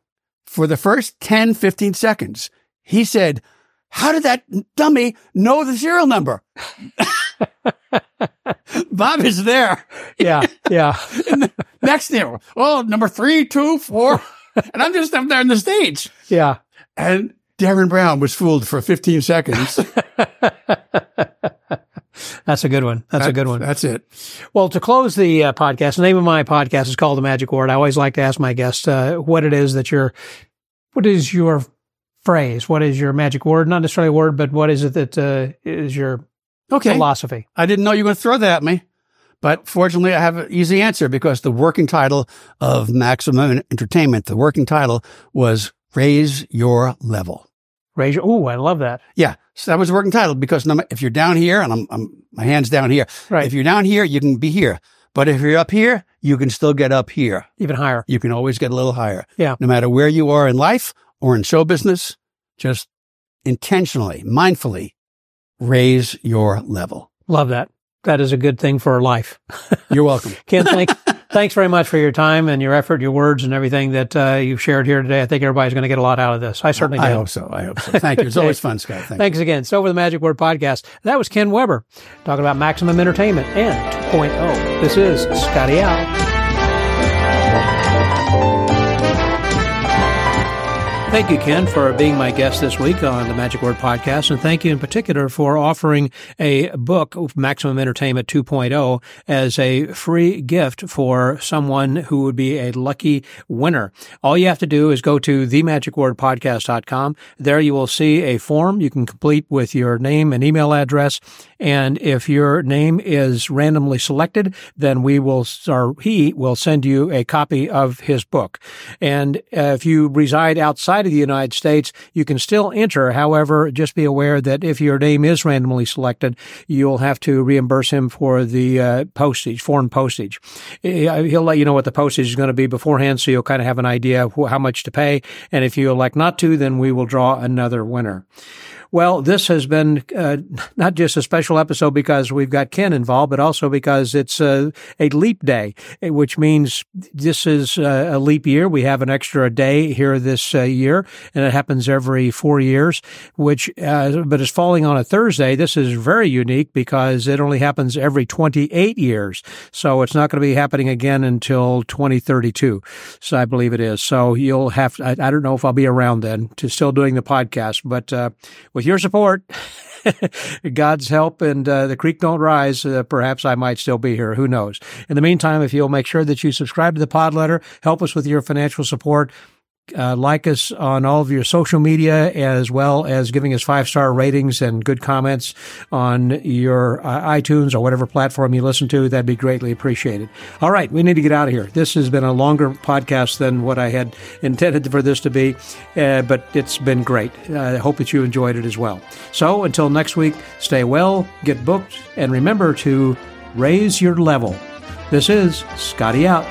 for the first 10, 15 seconds, he said, "How did that dummy know the serial number?" Bob is there Yeah. Yeah. next to him. Oh, number three, two, four, and I'm just up there on the stage. Yeah. And Derren Brown was fooled for 15 seconds. That's a good one. That's a good one. That's it. Well, to close the uh, podcast, the name of my podcast is called The Magic Word. I always like to ask my guests uh, what it is that you're, what is your phrase? What is your magic word? Not necessarily a word, but what is it that uh, is your Okay. philosophy? I didn't know you were going to throw that at me. But fortunately, I have an easy answer because the working title of Maximum Entertainment, the working title was Raise Your Level. Raise your, oh, I love that. Yeah. So that was the working title because if you're down here and I'm, I'm, my hand's down here. Right. If you're down here, you can be here. But if you're up here, you can still get up here. Even higher. You can always get a little higher. Yeah. No matter where you are in life or in show business, just intentionally, mindfully raise your level. Love that. That is a good thing for life. You're welcome. Ken, thank, thanks very much for your time and your effort, your words, and everything that uh, you've shared here today. I think everybody's going to get a lot out of this. I certainly do. I hope so. I hope so. Thank you. It's always fun, Scott. Thank you. Thanks again. So, for the Magic Word Podcast, that was Ken Weber talking about maximum entertainment and 2.0. This is Scotty Out. Thank you, Ken, for being my guest this week on the Magic Word Podcast. And thank you in particular for offering a book, Maximum Entertainment 2.0, as a free gift for someone who would be a lucky winner. All you have to do is go to themagicwordpodcast.com. There you will see a form you can complete with your name and email address. And if your name is randomly selected, then we will, or he will send you a copy of his book. And if you reside outside of the United States, you can still enter. However, just be aware that if your name is randomly selected, you'll have to reimburse him for the uh, postage, foreign postage. Eh, He'll let you know what the postage is going to be beforehand, so you'll kind of have an idea how much to pay. And if you elect not to, then we will draw another winner. Well, this has been uh, not just a special episode because we've got Ken involved, but also because it's uh, a leap day, eh, which means this is uh, a leap year. We have an extra day here this uh, year, and it happens every four years. Which, but it's falling on a Thursday. This is very unique because it only happens every 28 years, so it's not going to be happening again until 2032. So I believe it is. So you'll have. I, I don't know if I'll be around then to still doing the podcast, but uh, with your support, God's help, and uh, the creek don't rise, uh, perhaps I might still be here. Who knows? In the meantime, if you'll make sure that you subscribe to the pod letter, help us with your financial support. Uh, like us on all of your social media as well as giving us five star ratings and good comments on your uh, iTunes or whatever platform you listen to. That'd be greatly appreciated. All right, we need to get out of here. This has been a longer podcast than what I had intended for this to be, uh, but it's been great. I hope that you enjoyed it as well. So until next week, stay well, get booked, and remember to raise your level. This is Scotty out.